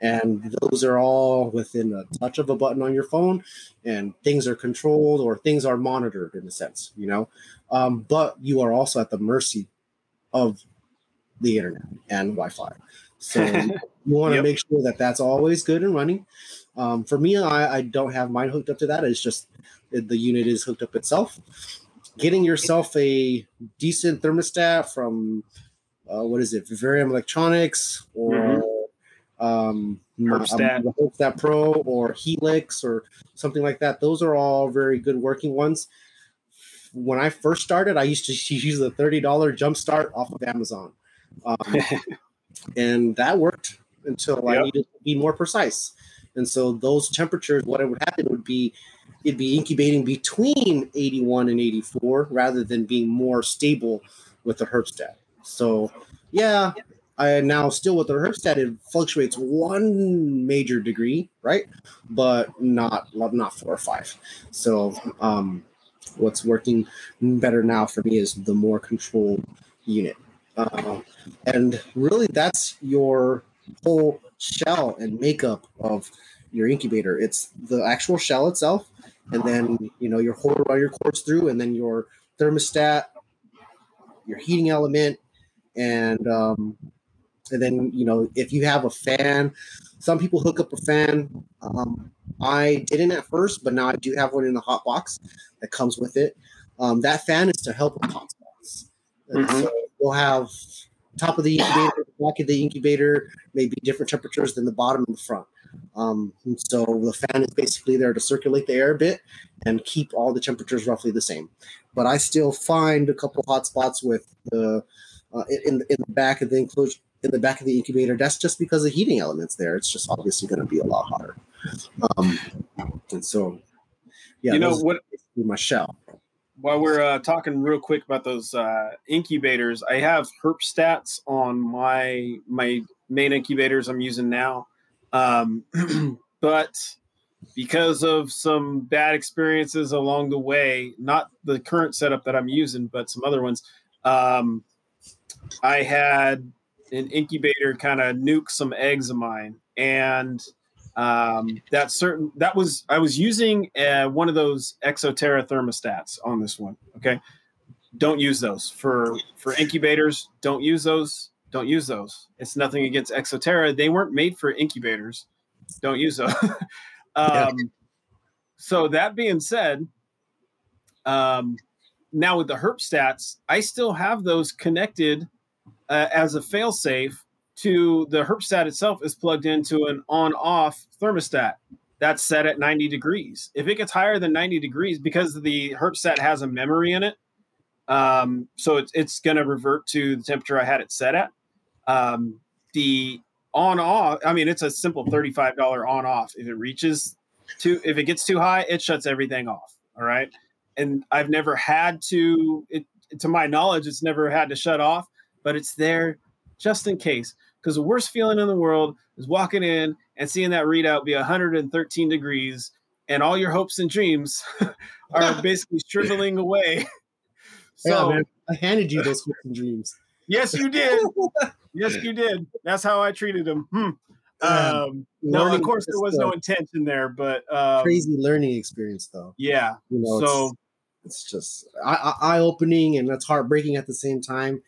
And those are all within a touch of a button on your phone, and things are controlled or things are monitored in a sense, you know. Um, but you are also at the mercy of the internet and Wi Fi. So you want to yep. make sure that that's always good and running. Um, for me, I, I don't have mine hooked up to that. It's just the unit is hooked up itself. Getting yourself a decent thermostat from uh, what is it, Vivarium Electronics or mm-hmm. um, Herpstat. Um, Pro or Helix or something like that. Those are all very good working ones. When I first started, I used to use the thirty dollar jump start off of Amazon, um, and that worked until yep. I needed to be more precise. And so those temperatures, what would happen would be it'd be incubating between 81 and 84 rather than being more stable with the Herpstat. So, yeah, I now still with the herpstat it fluctuates one major degree, right? But not not four or five. So um, what's working better now for me is the more controlled unit, uh, and really that's your whole shell and makeup of your incubator. It's the actual shell itself, and then you know your whole run your quartz through, and then your thermostat, your heating element, and um, and then you know if you have a fan some people hook up a fan um, i didn't at first but now i do have one in the hot box that comes with it um, that fan is to help with hot spots mm-hmm. so we'll have top of the incubator back of the incubator may be different temperatures than the bottom and the front um, so the fan is basically there to circulate the air a bit and keep all the temperatures roughly the same but i still find a couple hot spots with the uh, in, in the back of the enclosure in the back of the incubator, that's just because the heating elements there. It's just obviously going to be a lot hotter. Um, and so, yeah, you know what? My shell. While we're uh, talking real quick about those uh, incubators, I have Herpstats on my my main incubators I'm using now, um, but because of some bad experiences along the way, not the current setup that I'm using, but some other ones, um, I had an incubator kind of nuke some eggs of mine, and um, that certain that was I was using uh, one of those Exo Terra thermostats on this one. Okay, don't use those for for incubators. Don't use those. Don't use those. It's nothing against Exo Terra. They weren't made for incubators. Don't use those. um. So that being said, um, now with the Herpstats, I still have those connected uh, as a failsafe to the herpstat itself is plugged into an on-off thermostat that's set at 90 degrees. If it gets higher than 90 degrees, because the herpstat has a memory in it, um, so it's, it's going to revert to the temperature I had it set at. Um, the on-off, I mean, it's a simple $35 on-off. If it reaches to, if it gets too high, it shuts everything off. All right. And I've never had to, it, to my knowledge, it's never had to shut off but it's there just in case. Because the worst feeling in the world is walking in and seeing that readout be 113 degrees, and all your hopes and dreams are basically shriveling away. So yeah, I handed you those hopes and dreams. Yes, you did. yes, you did. That's how I treated them. Hmm. Um, no, of course there was no intention there, but um, crazy learning experience though. Yeah. You know, so it's, it's just eye opening and that's heartbreaking at the same time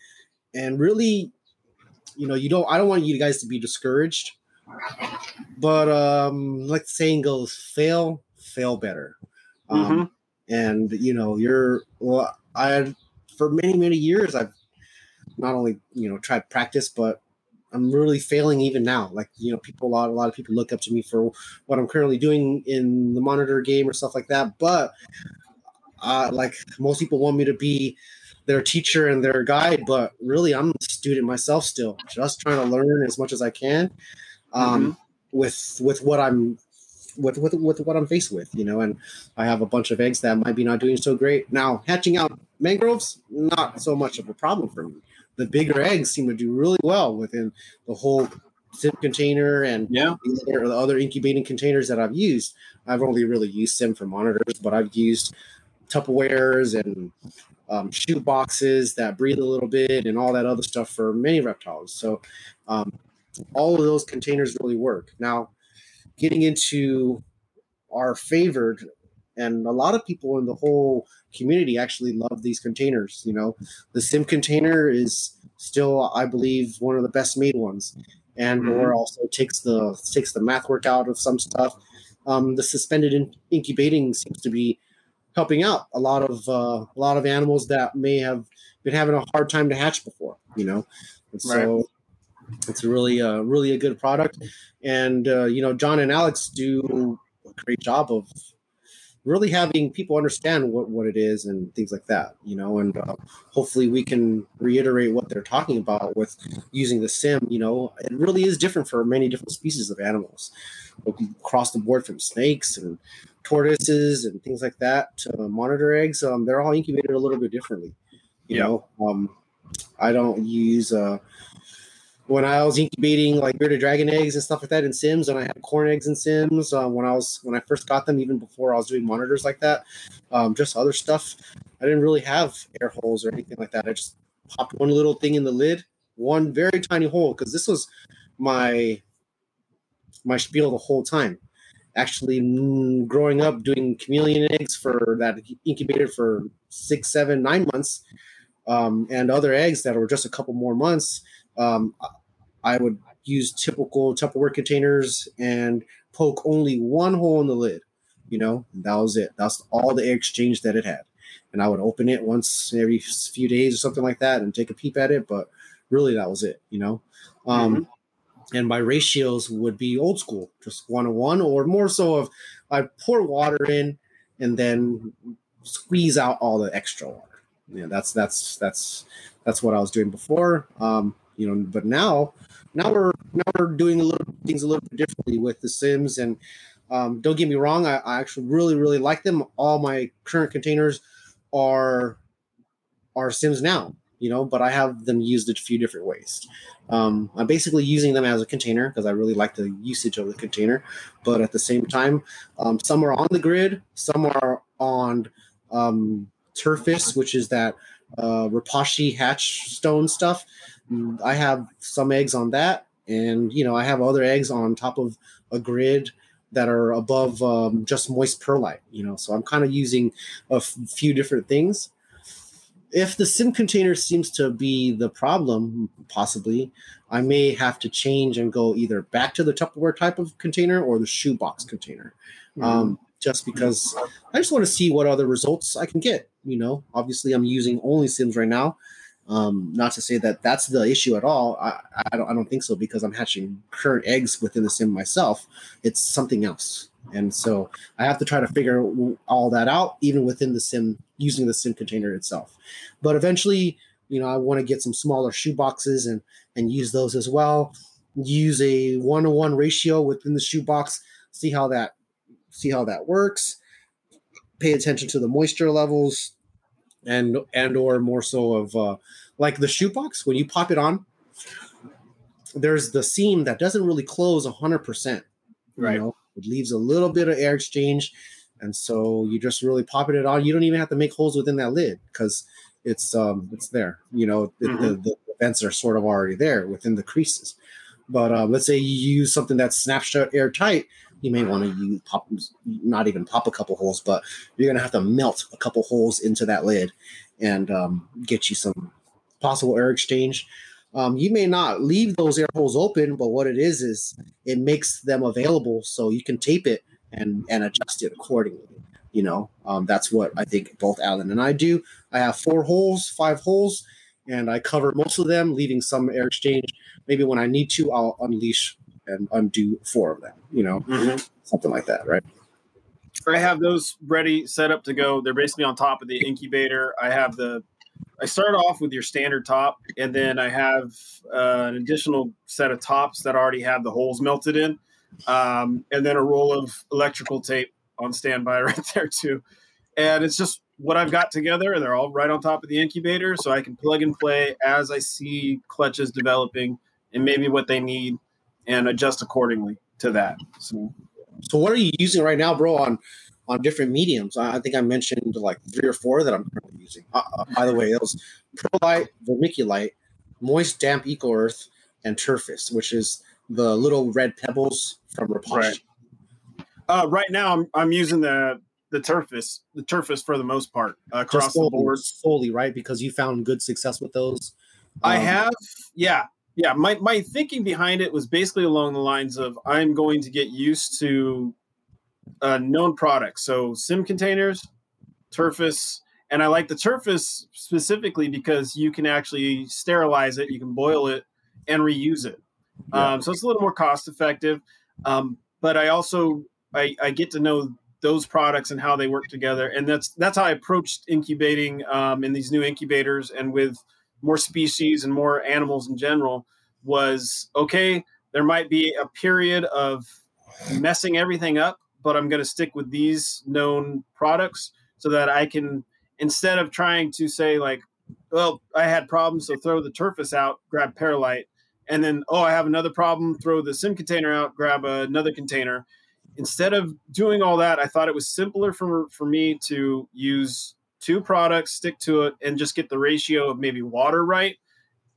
and really, you know, you don't. I don't want you guys to be discouraged, but um, like the saying goes, fail, fail better. Um, mm-hmm. And you know, you're well. I for many many years I've not only you know tried practice, but I'm really failing even now. Like you know, people a lot a lot of people look up to me for what I'm currently doing in the monitor game or stuff like that. But uh, like most people want me to be their teacher and their guide, but really I'm a student myself still, just trying to learn as much as I can um, mm-hmm. with with what I'm with, with with what I'm faced with, you know. And I have a bunch of eggs that might be not doing so great now. Hatching out mangroves, not so much of a problem for me. The bigger eggs seem to do really well within the whole sim container and yeah the other, incubating containers that I've used. I've only really used sim for monitors, but I've used Tupperwares and um, shoe boxes that breathe a little bit and all that other stuff for many reptiles. So um, all of those containers really work. Now, getting into our favored, and a lot of people in the whole community actually love these containers. You know, the Sim container is still, I believe, one of the best made ones, and mm-hmm. or also takes the takes the math work out of some stuff. Um, the suspended in- incubating seems to be helping out a lot of uh, a lot of animals that may have been having a hard time to hatch before. You know, and so right. it's really uh, really a good product. And uh, you know, John and Alex do a great job of really having people understand what, what it is and things like that you know and uh, hopefully we can reiterate what they're talking about with using the sim you know it really is different for many different species of animals across the board from snakes and tortoises and things like that to monitor eggs, um, they're all incubated a little bit differently. You know, um, I don't use uh, when I was incubating like bearded dragon eggs and stuff like that in Sims, and I had corn eggs in Sims uh, when I was when I first got them, even before I was doing monitors like that, um, just other stuff. I didn't really have air holes or anything like that. I just popped one little thing in the lid, one very tiny hole, because this was my my spiel the whole time. Actually, mm, growing up doing chameleon eggs for that incubator for six, seven, nine months, um, and other eggs that were just a couple more months. Um, I would use typical Tupperware containers and poke only one hole in the lid. You know, that was it. That's all the air exchange that it had. And I would open it once every few days or something like that and take a peep at it. But really, that was it. You know, um, mm-hmm. And my ratios would be old school, just one to one, or more so of I pour water in and then squeeze out all the extra water. Yeah, that's that's that's that's what I was doing before. Um, you know, but now now we're now we're doing a little things a little bit differently with the Sims. And um, don't get me wrong, I, I actually really really like them. All my current containers are are Sims now, you know, but I have them used a few different ways. Um, I'm basically using them as a container because I really like the usage of the container. But at the same time, um, some are on the grid, some are on um, Turface, which is that uh, Repashy hatch stone stuff. I have some eggs on that, and you know I have other eggs on top of a grid that are above um, just moist perlite. You know, so I'm kind of using a f- few different things. If the sim container seems to be the problem, possibly, I may have to change and go either back to the Tupperware type of container or the shoebox container. Mm-hmm. Um, just because I just want to see what other results I can get. You know, obviously I'm using only Sims right now, um, not to say that that's the issue at all. I, I, don't, I don't think so because I'm hatching current eggs within the sim myself. It's something else. And so I have to try to figure all that out, even within the sim, using the sim container itself. But eventually, you know, I want to get some smaller shoe boxes and, and use those as well. Use a one to one ratio within the shoe box, see how that, see how that works. Pay attention to the moisture levels, and and or more so of uh, like the shoebox when you pop it on there's the seam that doesn't really close 100% right know? It leaves a little bit of air exchange and so you just really pop it on you don't even have to make holes within that lid because it's um it's there you know mm-hmm. the, the, vents are sort of already there within the creases but uh, let's say you use something that's snapshot airtight you may want to use pop, not even pop a couple holes, but you're going to have to melt a couple holes into that lid and um, get you some possible air exchange. Um, you may not leave those air holes open, but what it is is it makes them available so you can tape it and and adjust it accordingly. You know, um, that's what I think both Alan and I do. I have four holes, five holes, and I cover most of them, leaving some air exchange. Maybe when I need to, I'll unleash and undo four of them, you know, mm-hmm. something like that, right? I have those ready, set up to go. They're basically on top of the incubator. I have the, I start off with your standard top, and then I have uh, an additional set of tops that already have the holes melted in, um, and then a roll of electrical tape on standby right there too. And it's just what I've got together. And they're all right on top of the incubator, so I can plug and play as I see clutches developing and maybe what they need and adjust accordingly to that. So, so what are you using right now, bro? On on different mediums. I think I mentioned like three or four that I'm currently using. Uh, uh, by the way, it was Perlite, Vermiculite, Moist Damp Eco Earth, and Turface, which is the little red pebbles from Repashy. Right. Uh, right now, I'm, I'm using the the Turface, the Turface for the most part uh, across solely, the board. Solely, right? Because you found good success with those. Um, I have, yeah yeah my, my thinking behind it was basically along the lines of i'm going to get used to uh, known products so sim containers turface and i like the turface specifically because you can actually sterilize it you can boil it and reuse it yeah. um, so it's a little more cost effective um, but i also I, I, get to know those products and how they work together and that's that's how i approached incubating um, in these new incubators and with more species and more animals in general was okay there might be a period of messing everything up but i'm going to stick with these known products so that i can instead of trying to say like well i had problems so throw the turface out grab perlite and then oh, I have another problem. Throw the sim container out, grab another container. Instead of doing all that, I thought it was simpler for for me to use two products, stick to it, and just get the ratio of maybe water right.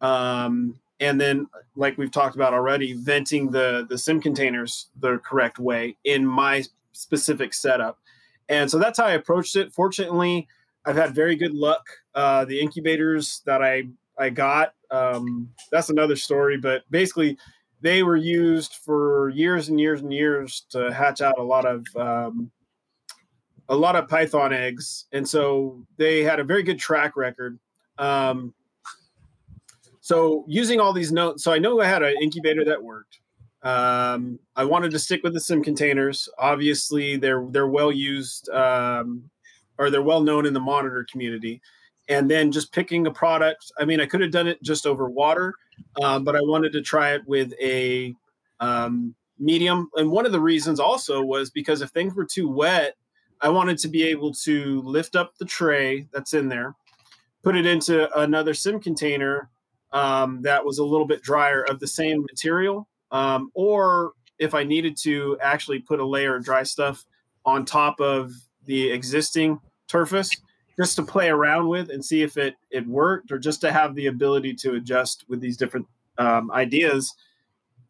Um, and then, like we've talked about already, venting the the sim containers the correct way in my specific setup. And so that's how I approached it. Fortunately, I've had very good luck. Uh, the incubators that I I got, um, that's another story. But basically, they were used for years and years and years to hatch out a lot of um, a lot of python eggs, and so they had a very good track record. Um, so using all these notes, so I know I had an incubator that worked. Um, I wanted to stick with the sim containers. Obviously, they're they're well used um, or they're well known in the monitor community. And then just picking a product. I mean, I could have done it just over water, um, but I wanted to try it with a um, medium. And one of the reasons also was because if things were too wet, I wanted to be able to lift up the tray that's in there, put it into another sim container um, that was a little bit drier of the same material. Um, or if I needed to actually put a layer of dry stuff on top of the existing Turface just to play around with and see if it it worked or just to have the ability to adjust with these different um, ideas.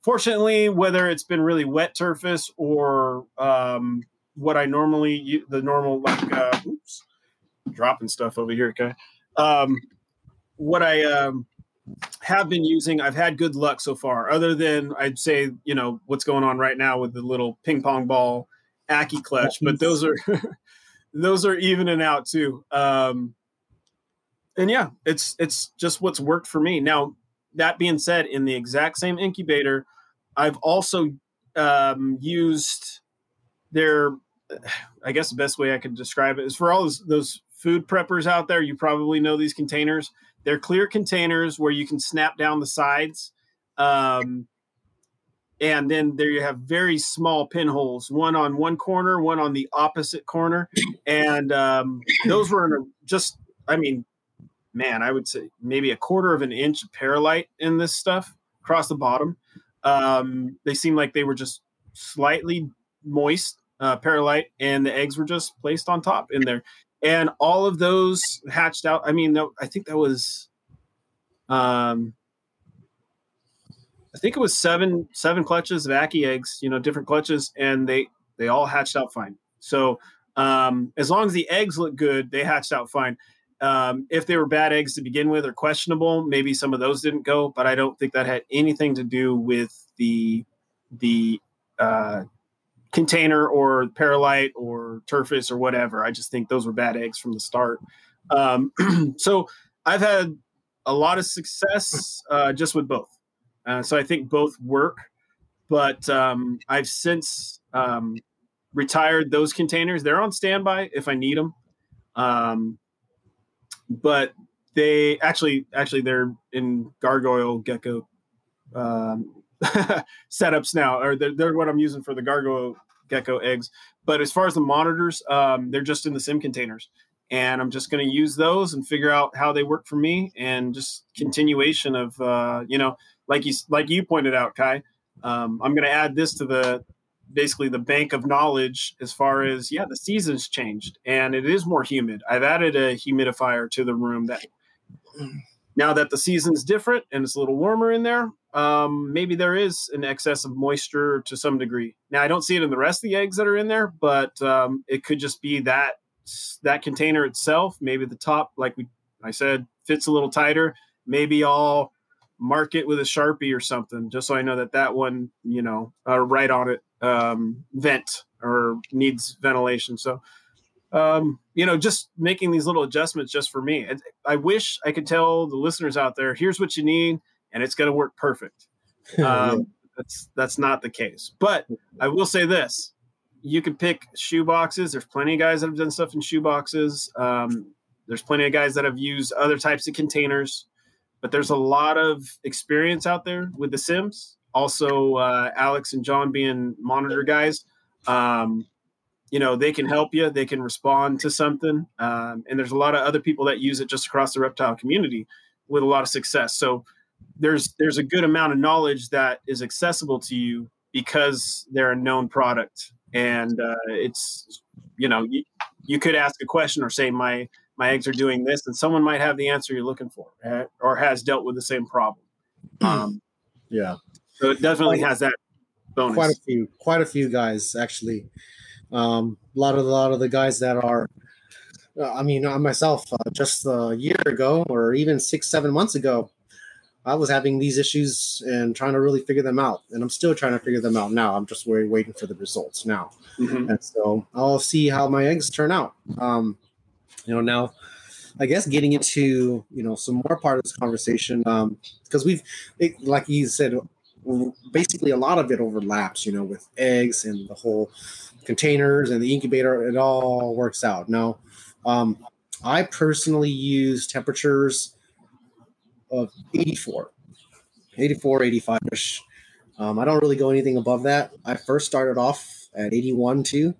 Fortunately whether it's been really wet Turface or um, what i normally use, the normal like uh, oops dropping stuff over here okay? Um, what i um, have been using. I've had good luck so far, other than I'd say, you know, what's going on right now with the little ping pong ball Ackie clutch, but those are those are evening out too. Um, and yeah, it's it's just what's worked for me. Now, that being said, in the exact same incubator, I've also um, used their. I guess the best way I could describe it is for all those, those food preppers out there. You probably know these containers. They're clear containers where you can snap down the sides. Um, and then there you have very small pinholes, one on one corner, one on the opposite corner. And um, those were just, I mean, man, I would say maybe a quarter of an inch of perlite in this stuff across the bottom. Um, they seemed like they were just slightly moist uh, perlite, and the eggs were just placed on top in there and all of those hatched out. I mean, I think that was, um, I think it was seven seven clutches of Ackie eggs, you know, different clutches, and they they all hatched out fine. So um, as long as the eggs look good, they hatched out fine. Um, if they were bad eggs to begin with or questionable, maybe some of those didn't go, but I don't think that had anything to do with the the uh, container or perlite or Turface or whatever. I just think those were bad eggs from the start. Um, so I've had a lot of success uh, just with both. Uh, so I think both work, but um, I've since um, retired those containers. They're on standby if I need them. Um, but they actually, actually, they're in gargoyle gecko um, setups now, or they're, they're, what I'm using for the gargoyle gecko eggs. But as far as the monitors, um, they're just in the sim containers. And I'm just going to use those and figure out how they work for me, and just continuation of, uh, you know, like you like you pointed out, Kai. Um, I'm going to add this to the basically the bank of knowledge as far as yeah, the seasons changed and it is more humid. I've added a humidifier to the room that now that the season's different and it's a little warmer in there, um, maybe there is an excess of moisture to some degree. Now I don't see it in the rest of the eggs that are in there, but um, it could just be that that container itself. Maybe the top, like we I said, fits a little tighter. Maybe I'll mark it with a sharpie or something, just so I know that that one, you know, uh, right on it, um, vent or needs ventilation. So um, you know, just making these little adjustments just for me. I wish I could tell the listeners out there, here's what you need, and it's going to work perfect. Um, that's that's not the case. But I will say this: you can pick shoe boxes. There's plenty of guys that have done stuff in shoe boxes. Um, there's plenty of guys that have used other types of containers, but there's a lot of experience out there with the Sims. Also, uh, Alex and John being monitor guys. Um, you know they can help you they can respond to something um, and there's a lot of other people that use it just across the reptile community with a lot of success so there's there's a good amount of knowledge that is accessible to you because they're a known product. And uh, it's you know you, you could ask a question or say my my eggs are doing this and someone might have the answer you're looking for right? or has dealt with the same problem. Um, yeah. so it definitely has that bonus. Quite a few quite a few guys actually. Um, a lot of a lot of the guys that are uh, i mean uh, myself uh, just a year ago or even six seven months ago I was having these issues and trying to really figure them out, and I'm still trying to figure them out now. I'm just waiting, waiting for the results now, mm-hmm. and so I'll see how my eggs turn out. Um, you know, now I guess getting into you know some more part of this conversation because um, we've it, like you said, basically a lot of it overlaps. You know, with eggs and the whole containers and the incubator, it all works out. Now, um, I personally use temperatures of 84, 84, 85 ish. Um, I don't really go anything above that. I first started off at 81 too.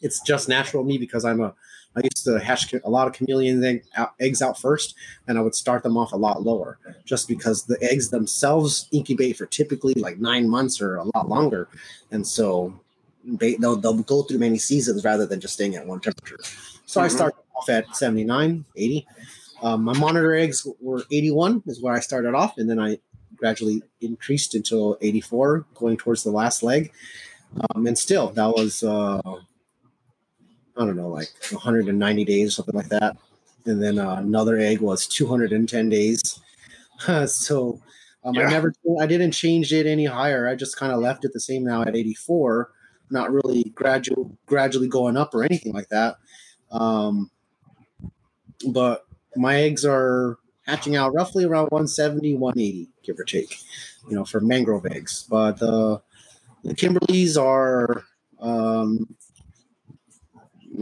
It's just natural me because I'm a I used to hatch a lot of chameleon egg, eggs out first, and I would start them off a lot lower, just because the eggs themselves incubate for typically like nine months or a lot longer, and so they, they'll, they'll go through many seasons rather than just staying at one temperature. So mm-hmm. I start off at 79, 80, um, my monitor eggs were 81 is where I started off, and then I gradually increased until 84, going towards the last leg. Um, and still, that was uh, I don't know, like 190 days, something like that. And then uh, another egg was 210 days. so um, yeah. I never, I didn't change it any higher. I just kind of left it the same now at 84, not really gradual, gradually going up or anything like that. Um, but my eggs are hatching out roughly around 170, 180, give or take, you know, for mangrove eggs. But the the Kimberleys are, um,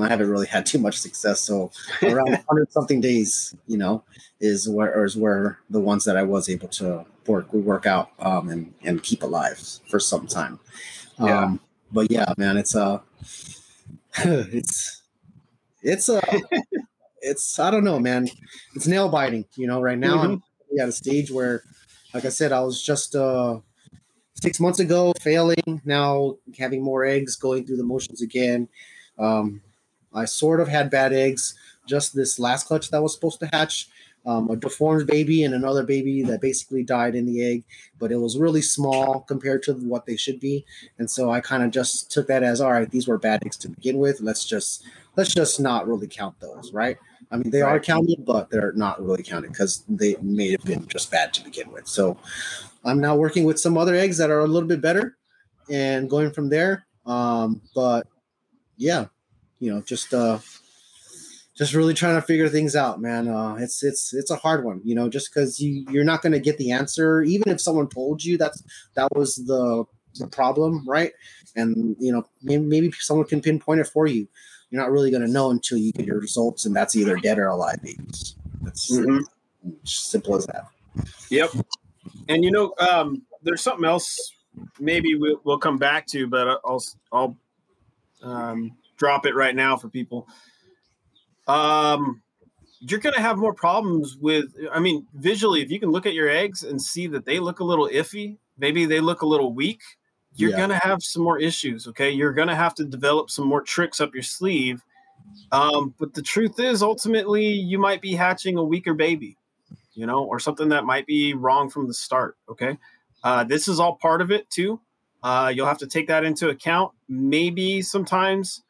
I haven't really had too much success. So around 100 something days, you know, is where is where the ones that I was able to work work out um, and and keep alive for some time. Yeah. Um, but yeah, man, it's a, uh, it's, it's a, it's I don't know, man. It's nail biting. You know, right now mm-hmm. I'm at a stage where, like I said, I was just uh, six months ago failing. Now having more eggs, going through the motions again. Um, I sort of had bad eggs. Just this last clutch that was supposed to hatch, um, a deformed baby and another baby that basically died in the egg, but it was really small compared to what they should be. And so I kind of just took that as all right. These were bad eggs to begin with. Let's just let's just not really count those, right? I mean, they right. are counted, but they're not really counted because they may have been just bad to begin with. So I'm now working with some other eggs that are a little bit better and going from there. Um, but yeah, you know, just uh, just really trying to figure things out, man. Uh, it's it's it's a hard one, you know, just because you you're not going to get the answer, even if someone told you that's that was the the problem, right? And you know, maybe, maybe someone can pinpoint it for you you're not really going to know until you get your results, and that's either dead or alive babies. That's mm-hmm. simple as that. Yep. And you know, um, there's something else. Maybe we'll, we'll come back to, but I'll I'll um, drop it right now for people. Um, you're going to have more problems with. I mean, visually, if you can look at your eggs and see that they look a little iffy, maybe they look a little weak you're yeah. gonna have some more issues. Okay, you're gonna have to develop some more tricks up your sleeve. Um, but the truth is, ultimately, you might be hatching a weaker baby, you know, or something that might be wrong from the start. Okay, uh, this is all part of it too. Uh, you'll have to take that into account. Maybe sometimes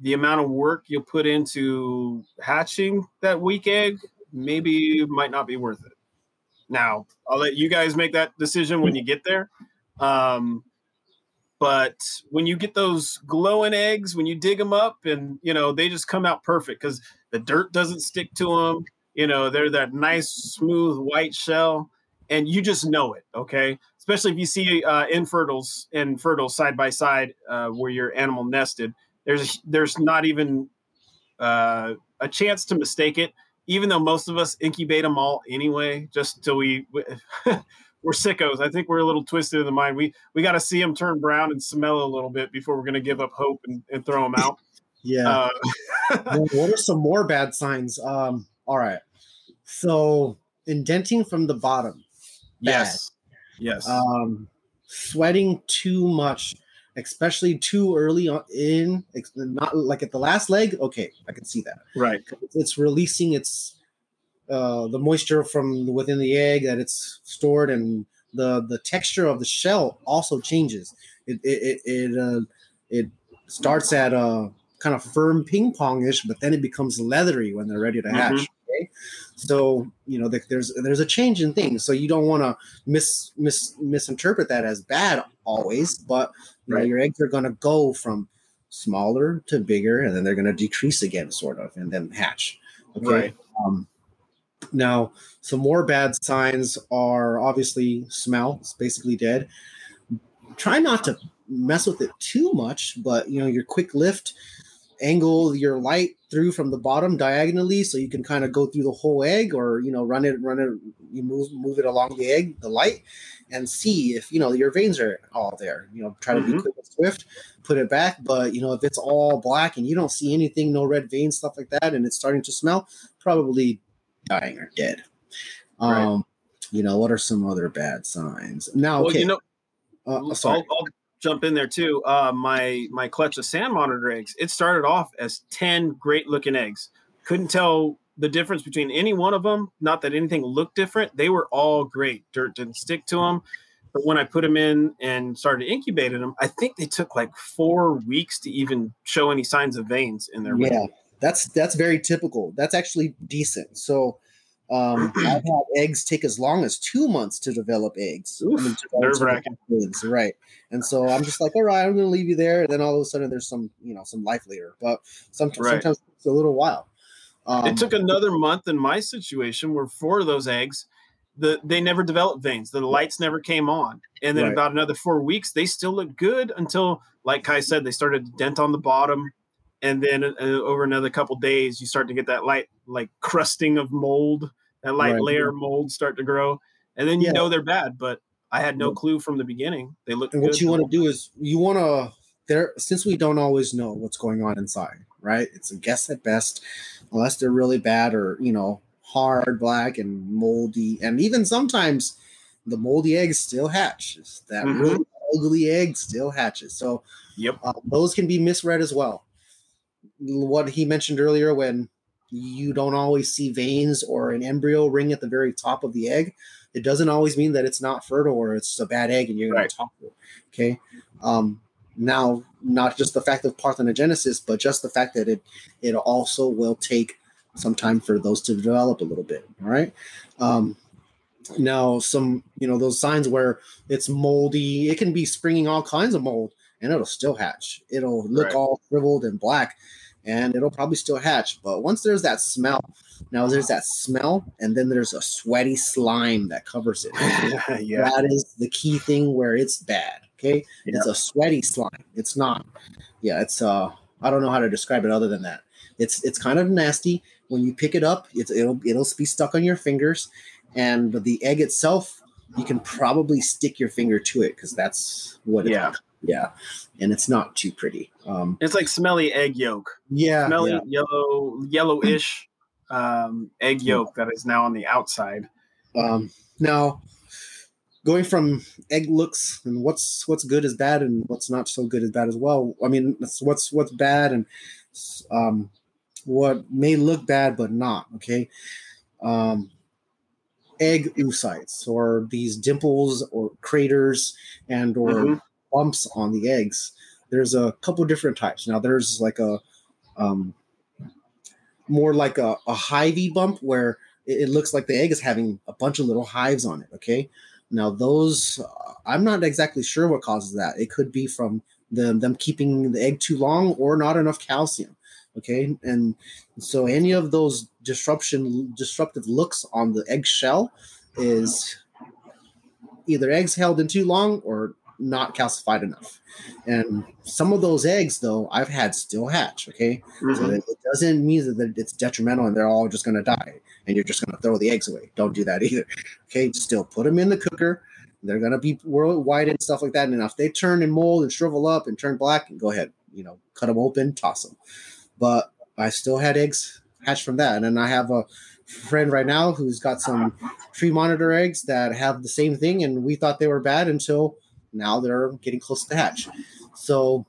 the amount of work you'll put into hatching that weak egg maybe might not be worth it. Now, I'll let you guys make that decision when you get there. Um, but when you get those glowing eggs when you dig them up and you know they just come out perfect because the dirt doesn't stick to them you know they're that nice smooth white shell and you just know it okay? Especially if you see uh, infertiles and fertiles side by side uh, where your animal nested there's there's not even uh, a chance to mistake it even though most of us incubate them all anyway just till we we're sickos. I think we're a little twisted in the mind. We we got to see them turn brown and smell a little bit before we're going to give up hope and, and throw them out. yeah. Uh, what are some more bad signs? Um, all right. So indenting from the bottom. Yes. Yes. Um, sweating too much, especially too early on in, not like at the last leg. Okay, I can see that. Right. It's releasing its uh, the moisture from within the egg that it's stored, and the the texture of the shell also changes. It it it it, uh, it starts at a kind of firm ping pongish, but then it becomes leathery when they're ready to hatch. Mm-hmm. Okay? So you know there's there's a change in things. So you don't want to mis, mis misinterpret that as bad always, but you right. know, your eggs are going to go from smaller to bigger, and then they're going to decrease again, sort of, and then hatch. Okay. Right. Um, now, some more bad signs are obviously smell. It's basically dead. Try not to mess with it too much, but you know your quick lift angle your light through from the bottom diagonally so you can kind of go through the whole egg or you know run it run it you move move it along the egg the light and see if you know your veins are all there you know try to mm-hmm. be quick and swift put it back but you know if it's all black and you don't see anything no red veins stuff like that and it's starting to smell probably dying or dead um right. you know what are some other bad signs now well, okay you know uh, sorry. I'll, I'll, jump in there too. Uh, my my clutch of sand monitor eggs. It started off as ten great looking eggs. Couldn't tell the difference between any one of them. Not that anything looked different. They were all great. Dirt didn't stick to them. But when I put them in and started incubating them, I think they took like four weeks to even show any signs of veins in their. Yeah, that's that's very typical. That's actually decent. So um, I've had eggs take as long as two months to develop eggs. I mean, nerve wracking. Right? And so I'm just like, all right, I'm going to leave you there. And then all of a sudden, there's some, you know, some life later. But sometimes, right. sometimes it's a little while. Um, it took another month in my situation where four of those eggs, the they never developed veins. The lights never came on, and then right. about another four weeks, they still looked good until, like Kai said, they started to dent on the bottom and then uh, over another couple days you start to get that light like crusting of mold that light right. layer mold start to grow, and then you yeah. know they're bad. But I had no clue from the beginning. They look. And what you want to do is you want to there since we don't always know what's going on inside, right? It's a guess at best, unless they're really bad or you know hard black and moldy, and even sometimes the moldy eggs still hatch. That mm-hmm. really ugly egg still hatches. So yep, uh, those can be misread as well. What he mentioned earlier when you don't always see veins or an embryo ring at the very top of the egg, it doesn't always mean that it's not fertile or it's a bad egg and you're going right. to talk it. Okay. Um, now, not just the fact of parthenogenesis, but just the fact that it it also will take some time for those to develop a little bit. All right. Um, now, some you know those signs where it's moldy, it can be springing all kinds of mold, and it'll still hatch. It'll look right. all shriveled and black, and it'll probably still hatch. But once there's that smell, now there's that smell, and then there's a sweaty slime that covers it. yeah. That is the key thing where it's bad. Okay, yeah. it's a sweaty slime. It's not. Yeah, it's uh, I don't know how to describe it other than that. It's it's kind of nasty. When you pick it up, it's it'll it'll be stuck on your fingers, and the egg itself, you can probably stick your finger to it because that's what. It's yeah. Yeah, and it's not too pretty. Um, it's like smelly egg yolk. Yeah, smelly yeah. yellow, yellowish um, egg yolk that is now on the outside. Um, now, going from egg looks and what's what's good is bad and what's not so good is bad as well. I mean, what's what's bad and um, what may look bad but not. Okay. Um, egg oocytes or these dimples or craters and or mm-hmm bumps on the eggs. There's a couple different types. Now there's like a um, more like a, a hivey bump where it, it, looks like the egg is having a bunch of little hives on it. Okay. Now those uh, I'm not exactly sure what causes that. It could be from them them keeping the egg too long or not enough calcium. Okay. And so any of those disruption disruptive looks on the egg shell is either eggs held in too long or not calcified enough. And some of those eggs, though, I've had still hatch. Okay, mm-hmm. so it doesn't mean that it's detrimental and they're all just going to die and you're just going to throw the eggs away. Don't do that either. Okay, still put them in the cooker. They're going to be worldwide and stuff like that. And if they turn and mold and shrivel up and turn black, go ahead, you know, cut them open, toss them. But I still had eggs hatch from that. And then I have a friend right now who's got some tree monitor eggs that have the same thing, and we thought they were bad until now they're getting close to hatch. So,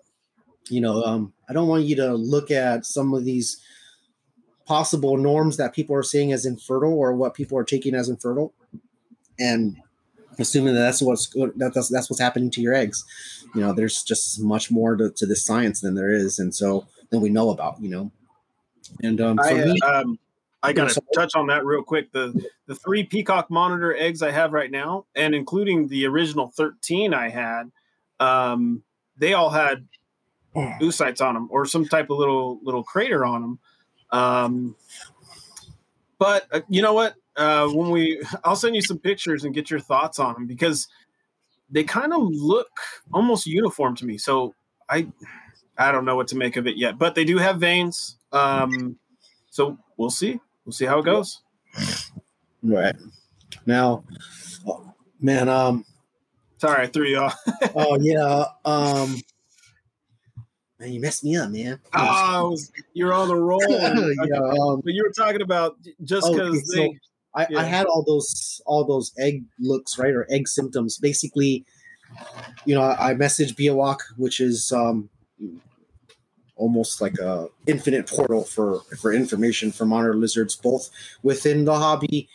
you know, um, I don't want you to look at some of these possible norms that people are seeing as infertile or what people are taking as infertile, and assuming that that's what's that that's, that's what's happening to your eggs. You know, there's just much more to, to this science than there is, and so than we know about. You know, and um, I, me, um, I got to touch on that real quick. The the three peacock monitor eggs I have right now, and including the original thirteen I had, um, they all had oocytes on them or some type of little little crater on them. Um, but uh, you know what? Uh, when we, I'll send you some pictures and get your thoughts on them because they kind of look almost uniform to me. So I, I don't know what to make of it yet, but they do have veins. Um, so we'll see. We'll see how it goes. Right now, man. Um, sorry, I threw you off. oh yeah. Um, man, you messed me up, man. Oh, you're on the roll. yeah, um, but you were talking about just because okay, they. So I, yeah. I had all those all those egg looks right or egg symptoms. Basically, you know, I, I messaged Biawak, which is um, almost like a infinite portal for for information for monitor lizards, both within the hobby,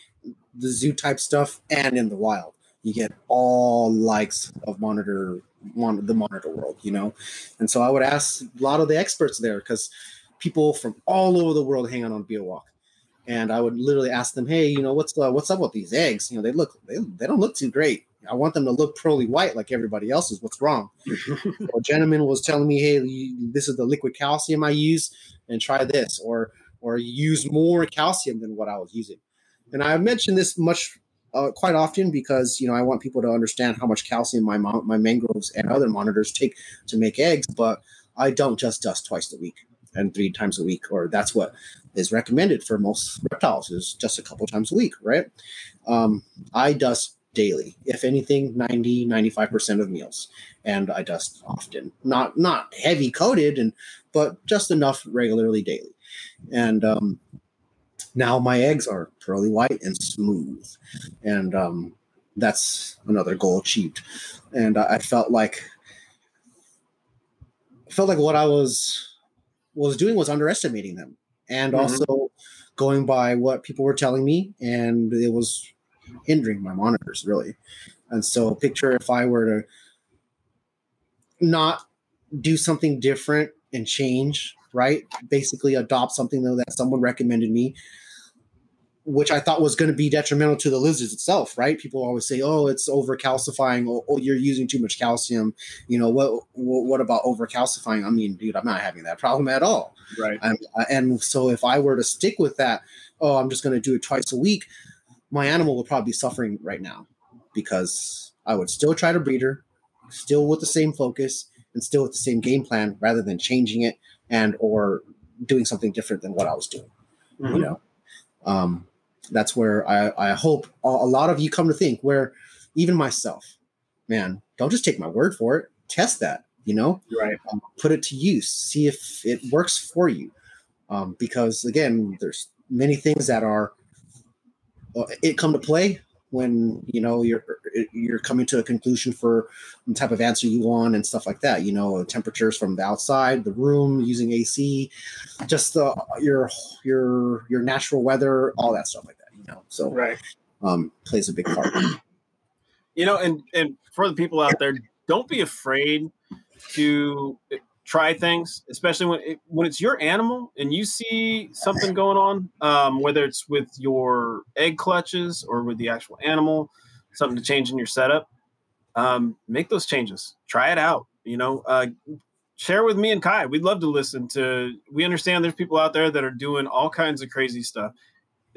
the zoo type stuff, and in the wild. You get all likes of monitor mon- the monitor world, you know. And so I would ask a lot of the experts there because people from all over the world hang out on Biawak. And I would literally ask them, "Hey, you know what's uh, what's up with these eggs? You know, they look they, they don't look too great. I want them to look pearly white like everybody else's. What's wrong? a gentleman was telling me, hey, this is the liquid calcium I use, and try this, or or use more calcium than what I was using. And I mentioned this much uh, quite often because you know I want people to understand how much calcium my my mangroves and other monitors take to make eggs, but I don't just dust twice a week and three times a week, or that's what is recommended for most reptiles is just a couple times a week, right? Um, I dust daily. If anything, 90, 95% of meals. And I dust often. Not not heavy coated and but just enough regularly daily. And um, now my eggs are pearly white and smooth. And um, that's another goal achieved. And I, I felt like felt like what I was was doing was underestimating them and mm-hmm. also going by what people were telling me and it was hindering my monitors really. And so picture if I were to not do something different and change, right? Basically adopt something though that someone recommended me, which I thought was going to be detrimental to the lizards itself, right? People always say, "Oh, it's over calcifying. Oh, oh, you're using too much calcium." You know what? What about over calcifying? I mean, dude, I'm not having that problem at all. Right. And so if I were to stick with that, oh, I'm just going to do it twice a week my animal would probably be suffering right now because I would still try to breed her, still with the same focus and still with the same game plan rather than changing it and or doing something different than what I was doing. Mm-hmm. You know, um, that's where I, I hope a lot of you come to think where even myself, man, don't just take my word for it. Test that, you know, right. Um, put it to use, see if it works for you. Um, because again, there's many things that are it come to play when you know you're you're coming to a conclusion for the type of answer you want and stuff like that you know temperatures from the outside the room using ac just the your your your natural weather all that stuff like that you know so right. um plays a big part. You know and and for the people out there don't be afraid to try things, especially when it, when it's your animal and you see something going on, um, whether it's with your egg clutches or with the actual animal, something to change in your setup. Um, make those changes. Try it out. You know, uh, share with me and Kai. We'd love to listen to. We understand there's people out there that are doing all kinds of crazy stuff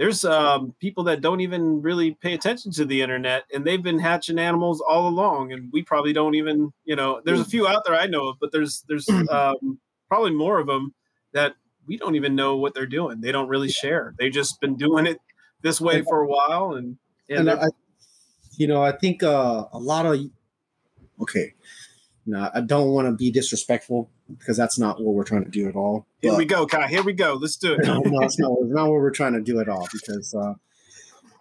there's um, people that don't even really pay attention to the internet and they've been hatching animals all along and we probably don't even you know there's a few out there i know of but there's there's um, probably more of them that we don't even know what they're doing. They don't really share. They've just been doing it this way for a while and, and, and I, you know i think uh, a lot of okay No, I don't want to be disrespectful because that's not what we're trying to do at all. Here we go, Kai. Here we go. Let's do it. no, no, it's not, it's not what we're trying to do at all. Because, uh,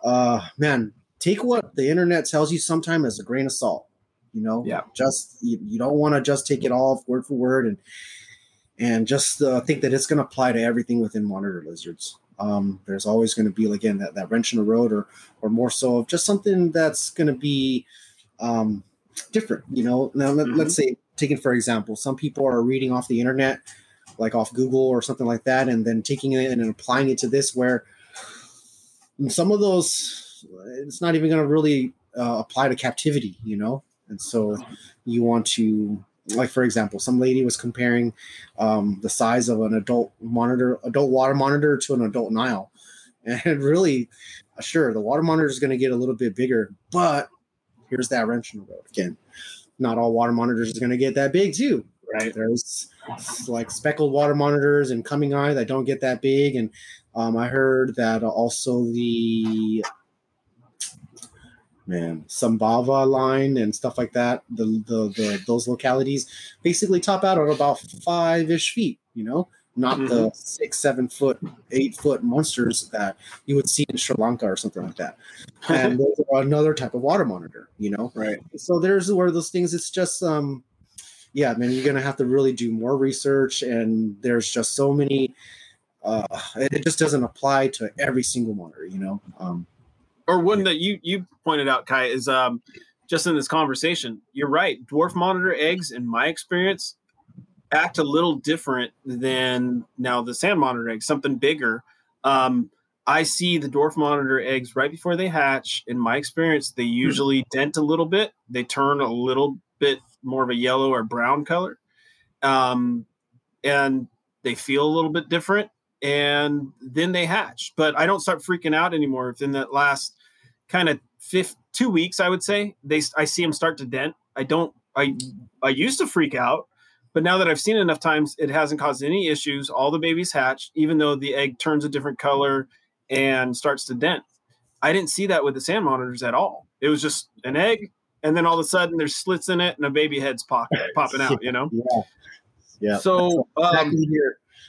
uh, man, take what the internet tells you sometime as a grain of salt. You know, yeah. Just you, you don't want to just take it all word for word and and just uh, think that it's going to apply to everything within monitor lizards. Um, there's always going to be again that, that wrench in the road, or or more so of just something that's going to be um, different. You know, now let, mm-hmm. let's say taking for example, some people are reading off the internet, like off Google or something like that, and then taking it and applying it to this, where some of those it's not even going to really uh, apply to captivity. You know, and so you want to like for example some lady was comparing um, the size of an adult monitor adult water monitor to an adult nile and really sure the water monitor is going to get a little bit bigger but here's that wrench in the road again not all water monitors is going to get that big too right there's like speckled water monitors and cumingi that don't get that big and um, i heard that also the man, Sumbawa line and stuff like that. The, the the those localities basically top out at about five ish feet. You know, not mm-hmm. the six, seven foot, eight foot monsters that you would see in Sri Lanka or something like that. And another type of water monitor. You know, right? So there's one of those things. It's just um, yeah, man, you're gonna have to really do more research, and there's just so many. Uh, it just doesn't apply to every single monitor, you know. Um, or one that you you pointed out, Kai, is um, just in this conversation. You're right. Dwarf monitor eggs, in my experience, act a little different than now the sand monitor eggs. Something bigger. Um, I see the dwarf monitor eggs right before they hatch. In my experience, they hmm. usually dent a little bit. They turn a little bit more of a yellow or brown color, um, and they feel a little bit different. And then they hatch. But I don't start freaking out anymore within that last kind of fifth, two weeks, I would say. They I see them start to dent. I don't. I I used to freak out, but now that I've seen it enough times, it hasn't caused any issues. All the babies hatch, even though the egg turns a different color and starts to dent. I didn't see that with the sand monitors at all. It was just an egg, and then all of a sudden there's slits in it and a baby head's pop, popping out. You know. Yeah. Yeah. So um,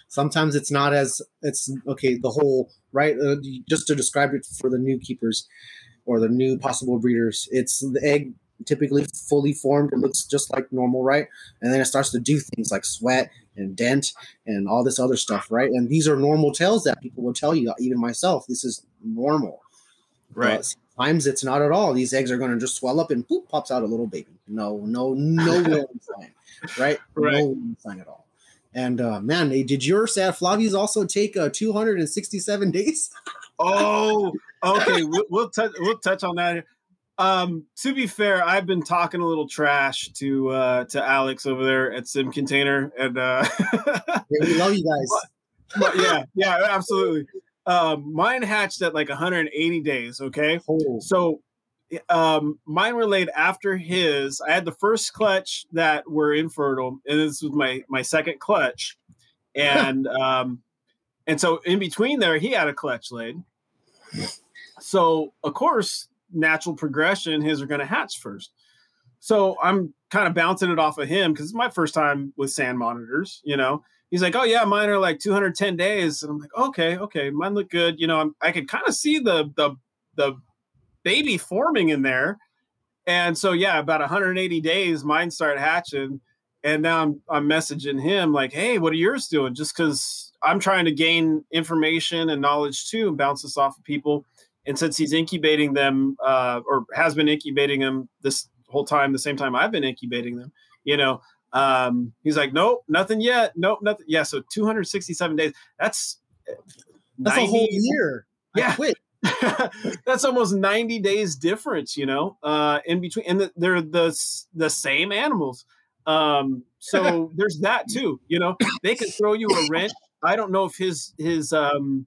sometimes it's not as it's okay. The whole right. Uh, just to describe it for the new keepers, or the new possible breeders. It's the egg typically fully formed. It looks just like normal, right? And then it starts to do things like sweat and dent and all this other stuff, right? And these are normal tales that people will tell you, even myself. This is normal. Right. Uh, sometimes it's not at all. These eggs are going to just swell up and poop pops out a little baby. No, no, no warning sign, right? right? No warning sign at all. And uh, man, did your sad Flavies also take uh, 267 days? oh, okay. We'll, we'll touch. We'll touch on that. Um, to be fair, I've been talking a little trash to uh, to Alex over there at Sim Container, and uh, yeah, we love you guys. But, but yeah, yeah, absolutely. Um, mine hatched at like 180 days. Okay, oh. so um, mine were laid after his. I had the first clutch that were infertile, and this was my my second clutch, and um, and so in between there, he had a clutch laid. So of course, natural progression, his are going to hatch first. So I'm kind of bouncing it off of him because it's my first time with sand monitors. You know, he's like, "Oh yeah, mine are like 210 days," and I'm like, "Okay, okay, mine look good." You know, I'm, I could kind of see the the the baby forming in there, and so yeah, about 180 days, mine started hatching, and now I'm I'm messaging him like, "Hey, what are yours doing?" Just because I'm trying to gain information and knowledge too, and bounce this off of people. And since he's incubating them, uh, or has been incubating them this whole time, the same time I've been incubating them, you know, um, he's like, nope, nothing yet. Nope, nothing. Yeah. So 267 days. That's that's 90, a whole year. Yeah. that's almost 90 days difference, you know, uh, in between, and they're the the same animals. Um, so there's that too. You know, they can throw you a wrench. I don't know if his his um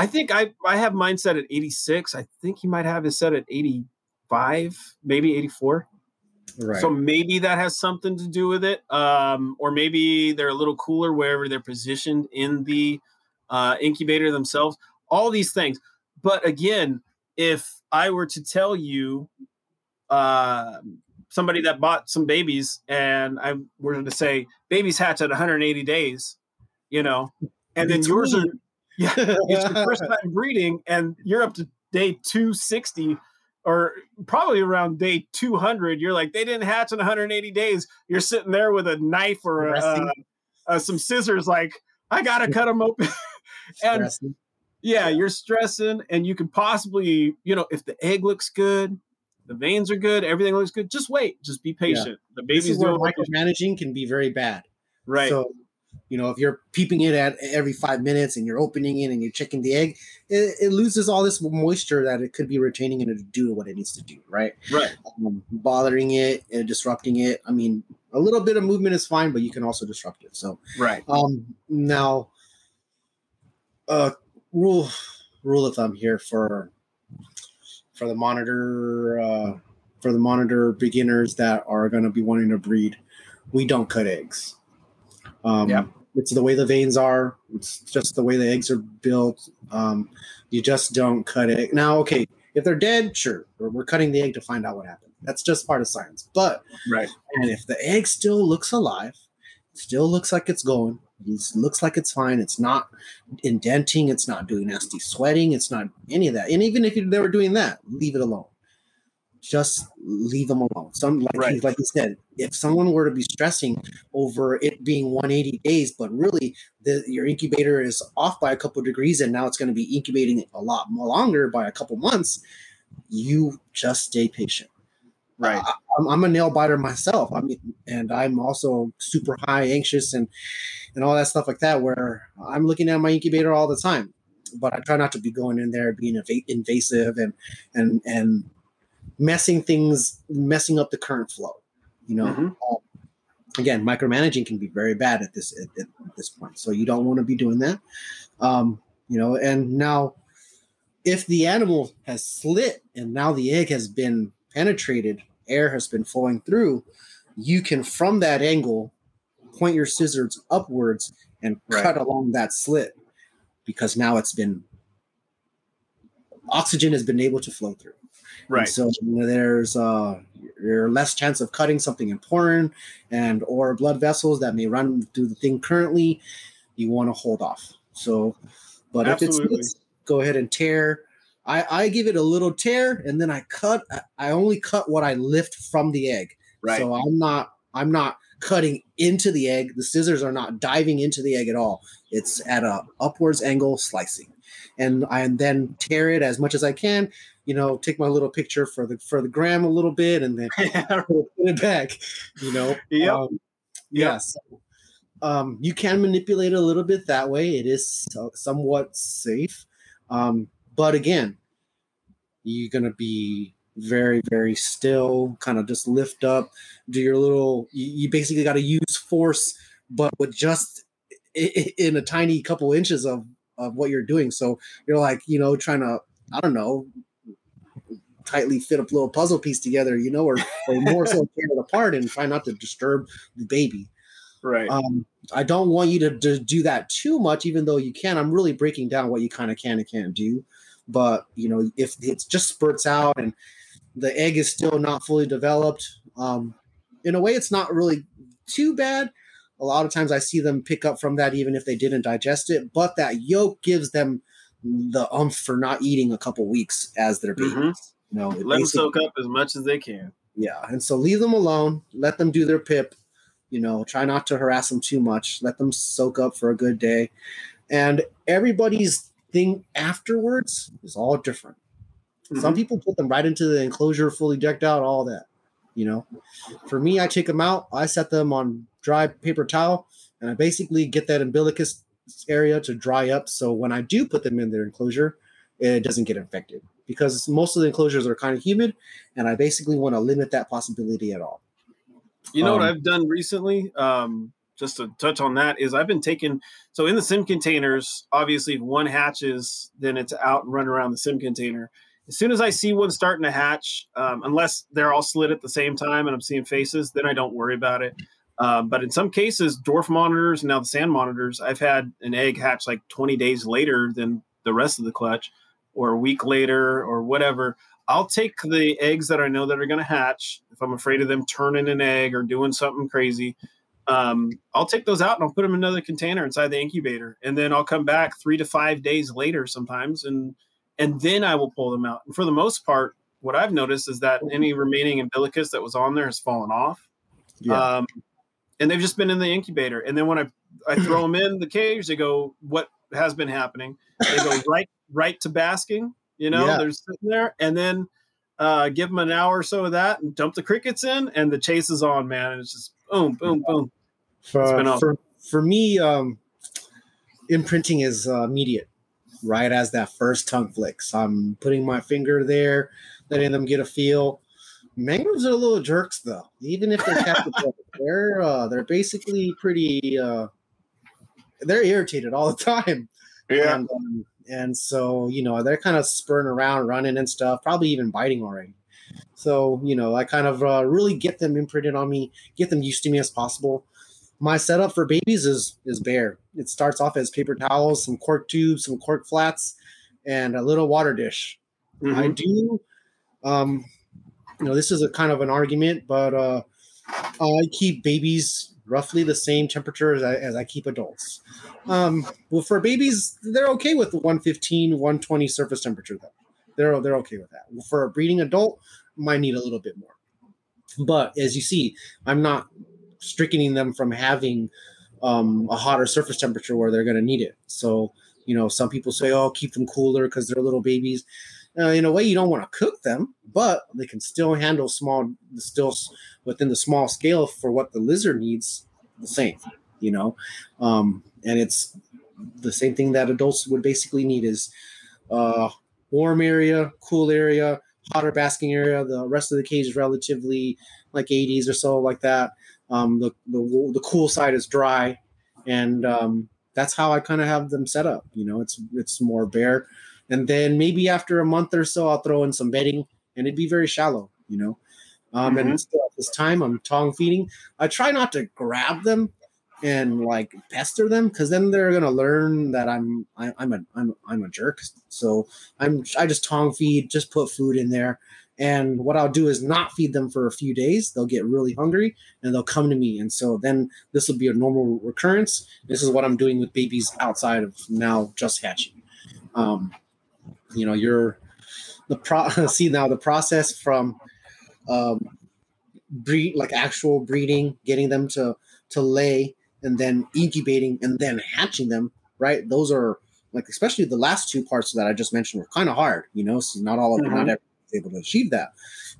I think I I have mine set at 86. I think he might have his set at 85, maybe 84. Right. So maybe that has something to do with it. Um, or maybe they're a little cooler wherever they're positioned in the uh, incubator themselves. All these things. But again, if I were to tell you uh, somebody that bought some babies, and I were to say babies hatch at 180 days, you know, and then yours are yeah, it's your first time breeding, and you're up to day 260 or probably around day 200 you're like they didn't hatch in 180 days. You're sitting there with a knife or a, uh, uh, some scissors like i gotta cut them open. And stressing. yeah you're stressing and you can possibly you know if the egg looks good the veins are good everything looks good just wait just be patient. Yeah. the baby's where micromanaging can be very bad. Right. So you know, if you're peeping it at every five minutes and you're opening it and you're checking the egg, it, it loses all this moisture that it could be retaining and to do what it needs to do, right? Right. Um, bothering it and disrupting it. I mean, a little bit of movement is fine, but you can also disrupt it. So, right. Um, now, uh, rule rule of thumb here for for the monitor uh, for the monitor beginners that are going to be wanting to breed, we don't cut eggs. Um, yeah it's the way the veins are. It's just the way the eggs are built. Um, you just don't cut it. Now, okay, if they're dead, sure, we're cutting the egg to find out what happened. That's just part of science. But right, and if the egg still looks alive, still looks like it's going, it looks like it's fine. It's not indenting. It's not doing nasty sweating. It's not any of that. And even if they were doing that, leave it alone just leave them alone. Some like right. like you said, if someone were to be stressing over it being 180 days, but really the, your incubator is off by a couple degrees, and now it's going to be incubating a lot more longer by a couple months, you just stay patient. Right. I, I'm, I'm a nail biter myself. I mean, and I'm also super high anxious and and all that stuff like that. Where I'm looking at my incubator all the time, but I try not to be going in there being invasive and and and messing things, messing up the current flow. You know, mm-hmm. um, again, micromanaging can be very bad at this at, at, this point. So you don't want to be doing that. Um, you know, and now if the animal has slit and now the egg has been penetrated, air has been flowing through, you can from that angle point your scissors upwards and right. cut along that slit because now it's been oxygen has been able to flow through. Right. And so there's uh, you're less chance of cutting something important and or blood vessels that may run through the thing currently. You want to hold off. So, but Absolutely. if it's, it's go ahead and tear. I, I give it a little tear and then I cut. I only cut what I lift from the egg. Right. So I'm not I'm not cutting into the egg. The scissors are not diving into the egg at all. It's at a upwards angle slicing. And I and then tear it as much as I can you know, take my little picture for the for the gram a little bit and then put it back, you know. Yep. Um, yes. Um, you can manipulate a little bit that way. It is so, somewhat safe. Um, but again, you're going to be very, very still, kind of just lift up, do your little, you, you basically got to use force, but with just in a tiny couple inches of, of what you're doing. So you're like, you know, trying to, I don't know, tightly fit a little puzzle piece together, you know, or, or more so tear it apart and try not to disturb the baby. Right. Um, I don't want you to, to do that too much, even though you can. I'm really breaking down what you kind of can and can't do. But, you know, if it just spurts out and the egg is still not fully developed, um, in a way, it's not really too bad. A lot of times I see them pick up from that even if they didn't digest it, but that yolk gives them the umph for not eating a couple weeks as their babies. Mm-hmm. You know, let them soak up as much as they can. Yeah, and so leave them alone. Let them do their pip. You know, try not to harass them too much. Let them soak up for a good day, and everybody's thing afterwards is all different. Mm-hmm. Some people put them right into the enclosure, fully decked out, all that. You know, for me, I take them out. I set them on dry paper towel, and I basically get that umbilicus area to dry up. So when I do put them in their enclosure, it doesn't get infected because most of the enclosures are kind of humid, and I basically want to limit that possibility at all. You know um, what I've done recently? Um, just to touch on that is I've been taking so in the sim containers. Obviously, if one hatches, then it's out and run around the sim container. As soon as I see one starting to hatch, um, unless they're all slit at the same time and I'm seeing faces, then I don't worry about it. Um, but in some cases, dwarf monitors and now the sand monitors, I've had an egg hatch like 20 days later than the rest of the clutch or a week later or whatever, I'll take the eggs that I know that are going to hatch. If I'm afraid of them turning an egg or doing something crazy, um, I'll take those out and I'll put them in another container inside the incubator, and then I'll come back three to five days later sometimes, and and then I will pull them out. And for the most part, what I've noticed is that any remaining umbilicus that was on there has fallen off. Yeah. Um, and they've just been in the incubator. And then when I I throw them in the cage, they go, "What has been happening?" They go right right to basking. You know, yeah. they're sitting there, and then uh, give them an hour or so of that, and dump the crickets in, and the chase is on, man. And it's just boom, boom, boom. For for, for me, um, imprinting is uh, immediate. Right as that first tongue flicks, I'm putting my finger there, letting them get a feel. Mangroves are little jerks, though. Even if they're captive, they're uh, they're basically pretty. Uh, they're irritated all the time. Yeah. And, um, and so you know they're kind of spurring around, running and stuff, probably even biting already. So you know I kind of uh, really get them imprinted on me, get them used to me as possible. My setup for babies is is bare. It starts off as paper towels, some cork tubes, some cork flats, and a little water dish. Mm-hmm. I do um, you know, this is a kind of an argument, but uh, I keep babies roughly the same temperature as I, as I keep adults. Um, well, for babies, they're okay with the 115, 120 surface temperature, though. They're, they're okay with that. For a breeding adult, might need a little bit more. But as you see, I'm not strickening them from having um, a hotter surface temperature where they're going to need it. So, you know, some people say, oh, keep them cooler because they're little babies. Uh, in a way, you don't want to cook them, but they can still handle small, still within the small scale for what the lizard needs. The same, you know, um, and it's the same thing that adults would basically need is uh, warm area, cool area, hotter basking area. The rest of the cage is relatively like 80s or so, like that. Um, the, the the cool side is dry, and um, that's how I kind of have them set up. You know, it's it's more bare and then maybe after a month or so, I'll throw in some bedding, and it'd be very shallow, you know. Um, mm-hmm. And still at this time, I'm tongue feeding. I try not to grab them and like pester them because then they're gonna learn that I'm I, I'm a I'm I'm a jerk. So I'm I just tongue feed, just put food in there. And what I'll do is not feed them for a few days. They'll get really hungry and they'll come to me. And so then this will be a normal recurrence. This is what I'm doing with babies outside of now just hatching. Um, you know you're the pro see now the process from um breed like actual breeding getting them to to lay and then incubating and then hatching them right? Those are like especially the last two parts that i just mentioned were kind of hard you know so not all of them mm-hmm. not able to achieve that.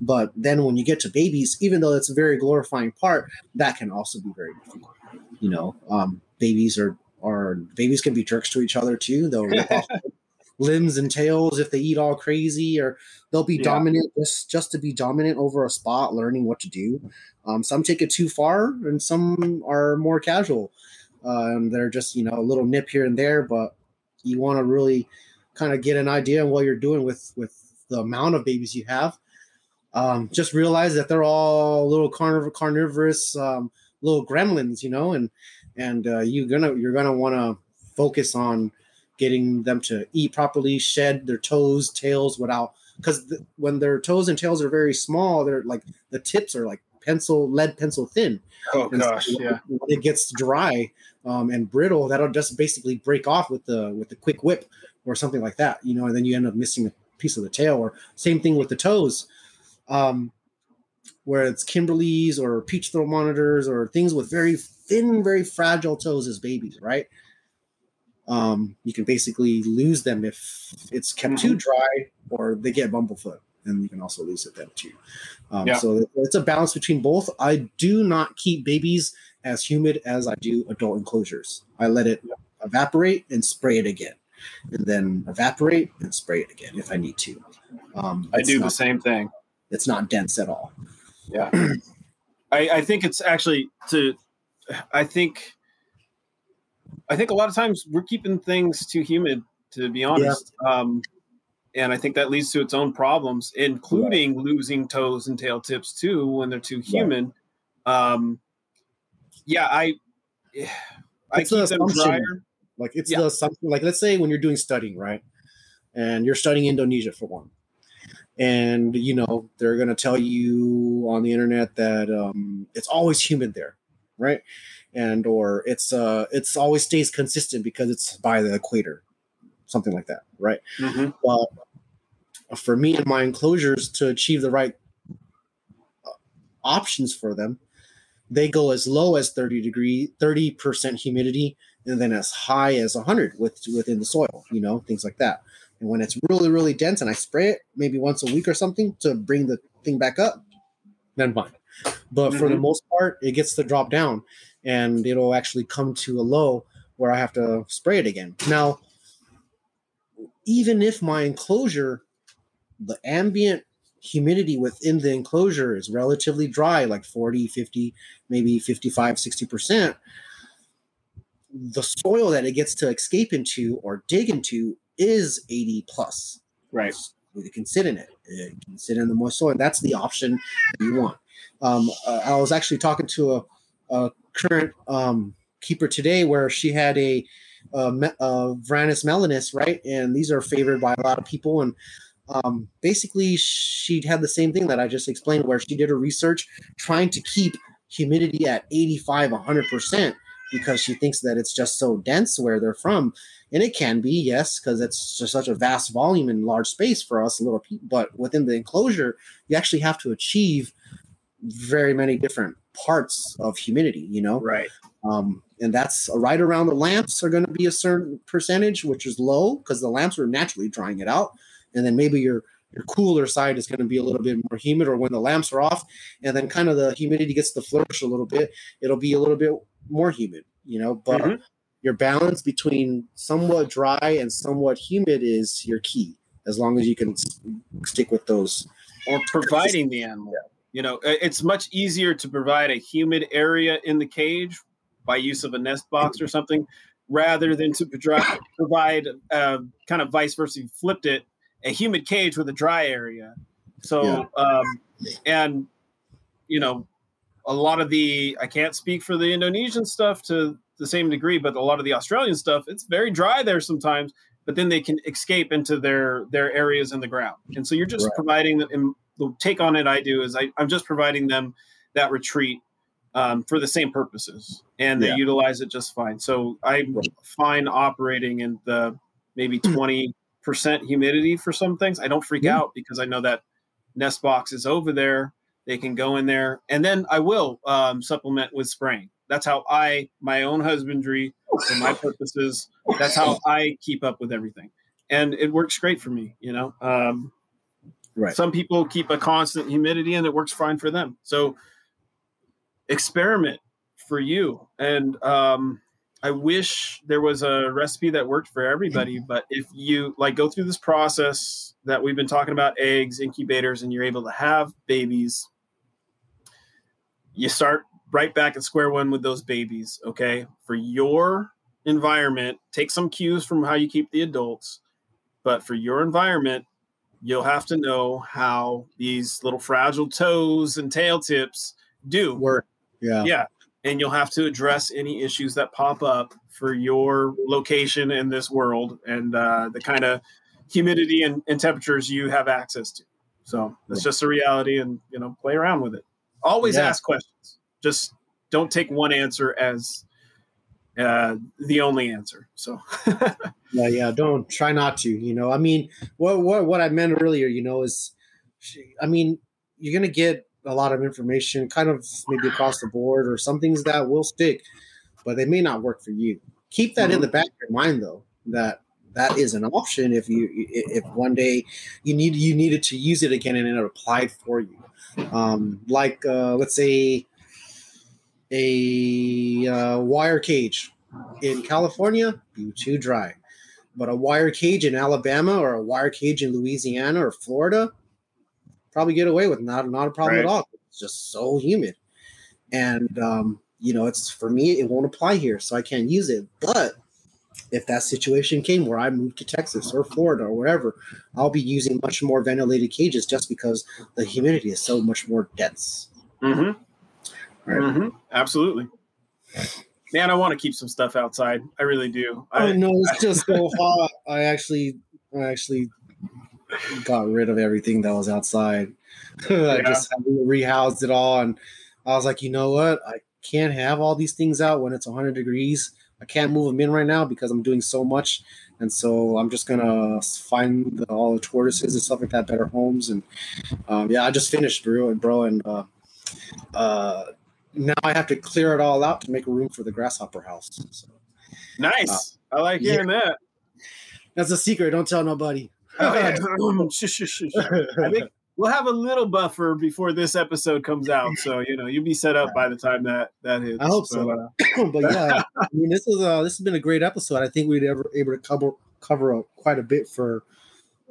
But then when you get to babies even though it's a very glorifying part that can also be very difficult you know? Um babies are are babies can be jerks to each other too they'll rip off limbs and tails if they eat all crazy or they'll be yeah. dominant just just to be dominant over a spot learning what to do. Um, some take it too far and some are more casual. Uh, and they're just you know a little nip here and there but you want to really kind of get an idea of what you're doing with with the amount of babies you have. Um, just realize that they're all little carniv- carnivorous um, little gremlins you know and and uh, you're gonna you're gonna want to focus on getting them to eat properly, shed their toes, tails without because the, when their toes and tails are very small, they're like the tips are like pencil lead pencil thin. Oh and gosh, so yeah. When it gets dry um, and brittle, that'll just basically break off with the with the quick whip or something like that, you know, and then you end up missing a piece of the tail. Or same thing with the toes. Um, where it's Kimberleys or peach throat monitors or things with very thin, very fragile toes as babies, right? Um, you can basically lose them if it's kept mm-hmm. too dry or they get bumblefoot and you can also lose it then too. Um, yeah. So it's a balance between both. I do not keep babies as humid as I do adult enclosures. I let it evaporate and spray it again, and then evaporate and spray it again if I need to. Um, I do not, the same thing. It's not dense at all. Yeah, I, I think it's actually to. I think I think a lot of times we're keeping things too humid, to be honest. Yeah. Um, and I think that leads to its own problems, including right. losing toes and tail tips too when they're too humid. Right. Um, yeah, I I it's keep them drier. Like it's yeah. the something like let's say when you're doing studying, right? and you're studying Indonesia for one, and you know they're going to tell you on the internet that um, it's always humid there, right? And or it's uh it's always stays consistent because it's by the equator, something like that, right? Mm-hmm. But for me and my enclosures to achieve the right uh, options for them, they go as low as 30 degree 30% humidity and then as high as 100 with within the soil you know things like that and when it's really really dense and i spray it maybe once a week or something to bring the thing back up then fine but mm-hmm. for the mm-hmm. most part it gets to drop down and it'll actually come to a low where i have to spray it again. Now even if my enclosure the ambient humidity within the enclosure is relatively dry like 40 50 maybe 55 60% the soil that it gets to escape into or dig into is 80 plus. Right. It can sit in it. It can sit in the moist soil. That's the option you want. Um, uh, i was actually talking to a, a current um, keeper today where she had a, a Varanus melinus, right? And these are favored by a lot of people. And um, basically she had the same thing that I just explained, where she did her research trying to keep humidity at 85, 100% because she thinks that it's just so dense where they're from. And it can be, yes, because it's just such a vast volume and large space for us little people. But within the enclosure, you actually have to achieve very many different parts of humidity, you know? Right. Um, and that's right around the lamps are going to be a certain percentage, which is low because the lamps are naturally drying it out and then maybe your your cooler side is going to be a little bit more humid or when the lamps are off and then kind of the humidity gets to flourish a little bit it'll be a little bit more humid you know but mm-hmm. your balance between somewhat dry and somewhat humid is your key as long as you can stick with those or providing the animal. You know it's much easier to provide a humid area in the cage by use of a nest box or something rather than to provide uh, kind of vice versa you flipped it a humid cage with a dry area. So, yeah. um, and you know, a lot of the I can't speak for the Indonesian stuff to the same degree, but a lot of the Australian stuff, it's very dry there sometimes. But then they can escape into their their areas in the ground, and so you're just right. providing them. The take on it I do is I, I'm just providing them that retreat um, for the same purposes, and they yeah. utilize it just fine. So I'm fine operating in the maybe 20 percent humidity for some things, I don't freak mm-hmm. out because I know that nest box is over there. They can go in there, and then I will um, supplement with spraying. That's how I, my own husbandry, for my purposes. That's how I keep up with everything, and it works great for me. You know, um, right? Some people keep a constant humidity, and it works fine for them. So, experiment for you, and um, I wish there was a recipe that worked for everybody, but if you like go through this process that we've been talking about eggs, incubators, and you're able to have babies, you start right back at square one with those babies. Okay. For your environment, take some cues from how you keep the adults, but for your environment, you'll have to know how these little fragile toes and tail tips do work. Yeah. Yeah and you'll have to address any issues that pop up for your location in this world and uh, the kind of humidity and, and, temperatures you have access to. So it's just a reality, and you know, play around with it. Always yeah. ask questions. Just don't take one answer as uh, the only answer. So yeah, yeah, don't try not to. You know, I mean, what what what I meant earlier, you know, is, I mean, you're gonna get a lot of information, kind of maybe across the board, or some things that will stick, but they may not work for you. Keep that mm-hmm. in the back of your mind, though, that that is an option if you if one day you need you needed to use it again and it applied for you. Um, like uh, let's say a uh, wire cage in California, be too dry. But a wire cage in Alabama or a wire cage in Louisiana or Florida, probably get away with not not a problem right. at all. It's just so humid, and um, you know, it's for me it won't apply here, so I can't use it. But if that situation came where I moved to Texas or Florida or wherever, I'll be using much more ventilated cages just because the humidity is so much more dense. Mm-hmm. Right. Mm-hmm. Absolutely. Man, I want to keep some stuff outside. I really do. I, know it's just so hot. I actually I actually got rid of everything that was outside. I yeah. just rehoused it all, and I was like, you know what? I can't have all these things out when it's 100 degrees. I can't move them in right now because I'm doing so much, and so I'm just gonna find the, all the tortoises and stuff like that, better homes, and um, yeah, I just finished, bro, and bro, and uh, uh, now I have to clear it all out to make room for the grasshopper house. So, nice, uh, I like hearing yeah. that. That's a secret. Don't tell nobody. Oh, yeah. I think we'll have a little buffer before this episode comes out, so you know you'll be set up by the time that that hits. I hope so. so. Uh, but yeah, I mean, this is uh, this has been a great episode. I think we'd ever able to cover cover a, quite a bit for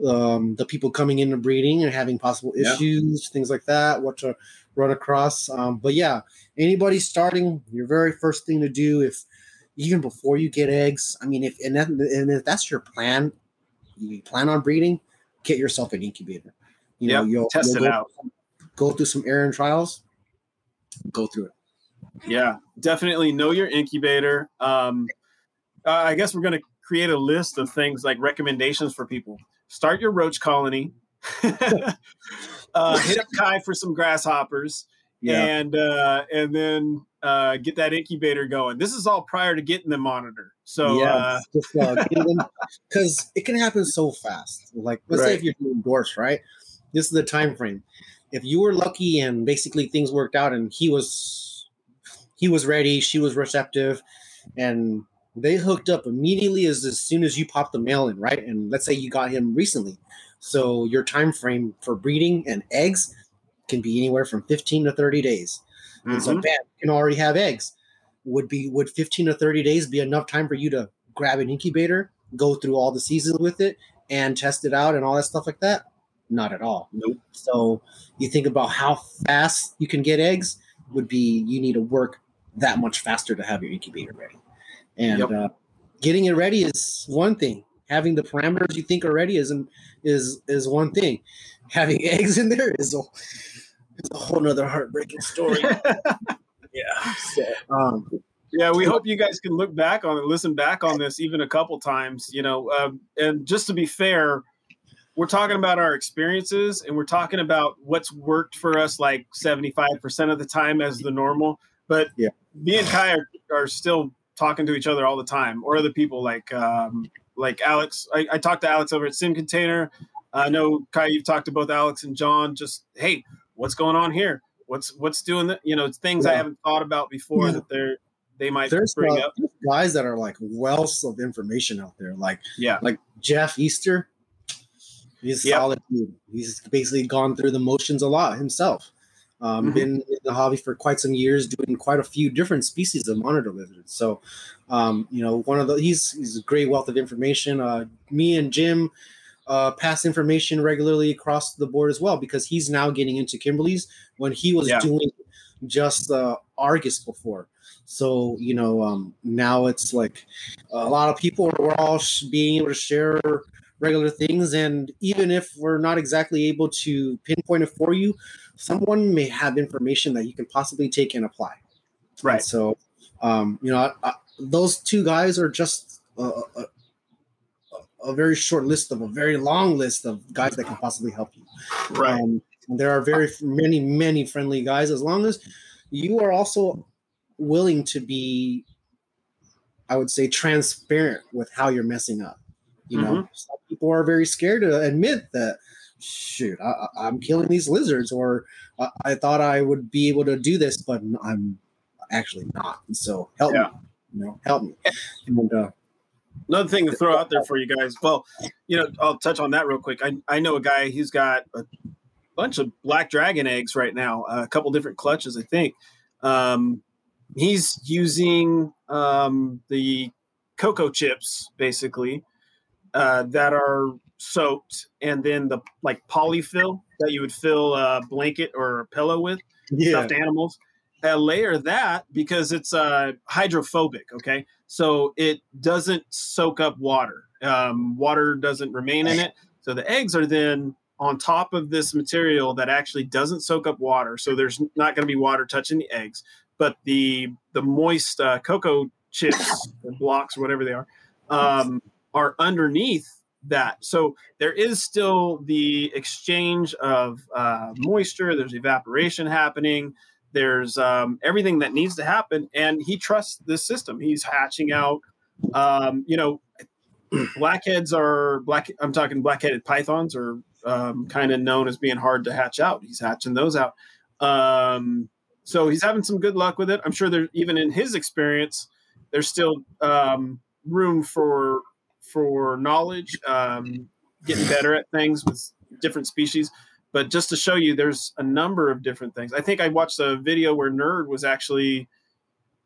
um, the people coming into breeding and having possible issues, yeah. things like that, what to run across. Um, but yeah, anybody starting, your very first thing to do, if even before you get eggs, I mean, if and, that, and if that's your plan, you plan on breeding, get yourself an incubator. You know, you'll test you'll it go, out. Go through some air and trials. Go through it. Yeah, definitely know your incubator. Um, uh, I guess we're going to create a list of things like recommendations for people. Start your roach colony. uh, hit up Khai for some grasshoppers, yeah. and uh, and then uh, get that incubator going. This is all prior to getting the monitor. So yeah, because uh, it can happen so fast. Like let's right. say if you're doing dwarfs, right? This is the time frame. If you were lucky and basically things worked out, and he was he was ready, she was receptive, and they hooked up immediately as, as soon as you popped the mail in, right? And let's say you got him recently. So your time frame for breeding and eggs can be anywhere from 15 to 30 days. Mm-hmm. And so bam, you can already have eggs. Would be would 15 to 30 days be enough time for you to grab an incubator, go through all the seasons with it, and test it out and all that stuff like that? Not at all. Nope. So you think about how fast you can get eggs would be you need to work that much faster to have your incubator ready. And yep. uh, getting it ready is one thing. Having the parameters you think already is is is one thing. Having eggs in there is a is a whole nother heartbreaking story. yeah. So, um, yeah, we hope you guys can look back on it, listen back on this even a couple times. You know, um, and just to be fair, we're talking about our experiences and we're talking about what's worked for us like 75% of the time as the normal. But yeah. me and Khai are, are still talking to each other all the time, or other people like um, like Alex. I, I talked to Alex over at Sim Container. I know Khai, you've talked to both Alex and John. Just hey, what's going on here? What's what's doing that? You know, things yeah. I haven't thought about before yeah. that they're they might there's bring uh, up. guys that are like wealth of information out there. Like yeah, like Jeff Easter. He's yep. solid. He's basically gone through the motions a lot himself. Um, mm-hmm. Been in the hobby for quite some years, doing quite a few different species of monitor lizards. So, um, you know, one of the he's he's a great wealth of information. Uh, me and Jim uh, pass information regularly across the board as well because he's now getting into Kimberley's when he was yeah. doing just uh, Argus before. So you know, um, now it's like a lot of people are all being able to share regular things, and even if we're not exactly able to pinpoint it for you, someone may have information that you can possibly take and apply. Right. And so, um, you know, I, I, those two guys are just a, a, a, very short list of a very long list of guys that can possibly help you. Right. Um, there are very many, many friendly guys as long as you are also willing to be, I would say, transparent with how you're messing up. You know, mm-hmm. some people are very scared to admit that shoot, I, am killing these lizards, or I, I, thought I would be able to do this, but I'm actually not. So help yeah. me, you know, help me. And, uh, Another thing to throw out there for you guys. Well, you know, I'll touch on that real quick. I, I know a guy. He's got a bunch of black dragon eggs right now. Uh, a couple different clutches, I think. Um, he's using um, the cocoa chips basically uh, that are soaked and then the like polyfill that you would fill a blanket or a pillow with yeah. stuffed animals. Uh, layer that because it's uh, hydrophobic okay? So it doesn't soak up water. Um, water doesn't remain in it. So the eggs are then on top of this material that actually doesn't soak up water. So there's not going to be water touching the eggs but the the moist uh, cocoa chips or blocks or whatever they are um, are underneath that. So there is still the exchange of uh, moisture. There's evaporation happening. There's um, everything that needs to happen, and he trusts this system. He's hatching out. Um, you know, blackheads are black. I'm talking black-headed pythons are um, kind of known as being hard to hatch out. He's hatching those out. Um, so he's having some good luck with it. I'm sure there, even in his experience, there's still um, room for for knowledge, um, getting better at things with different species. But just to show you, there's a number of different things. I think I watched a video where Nerd was actually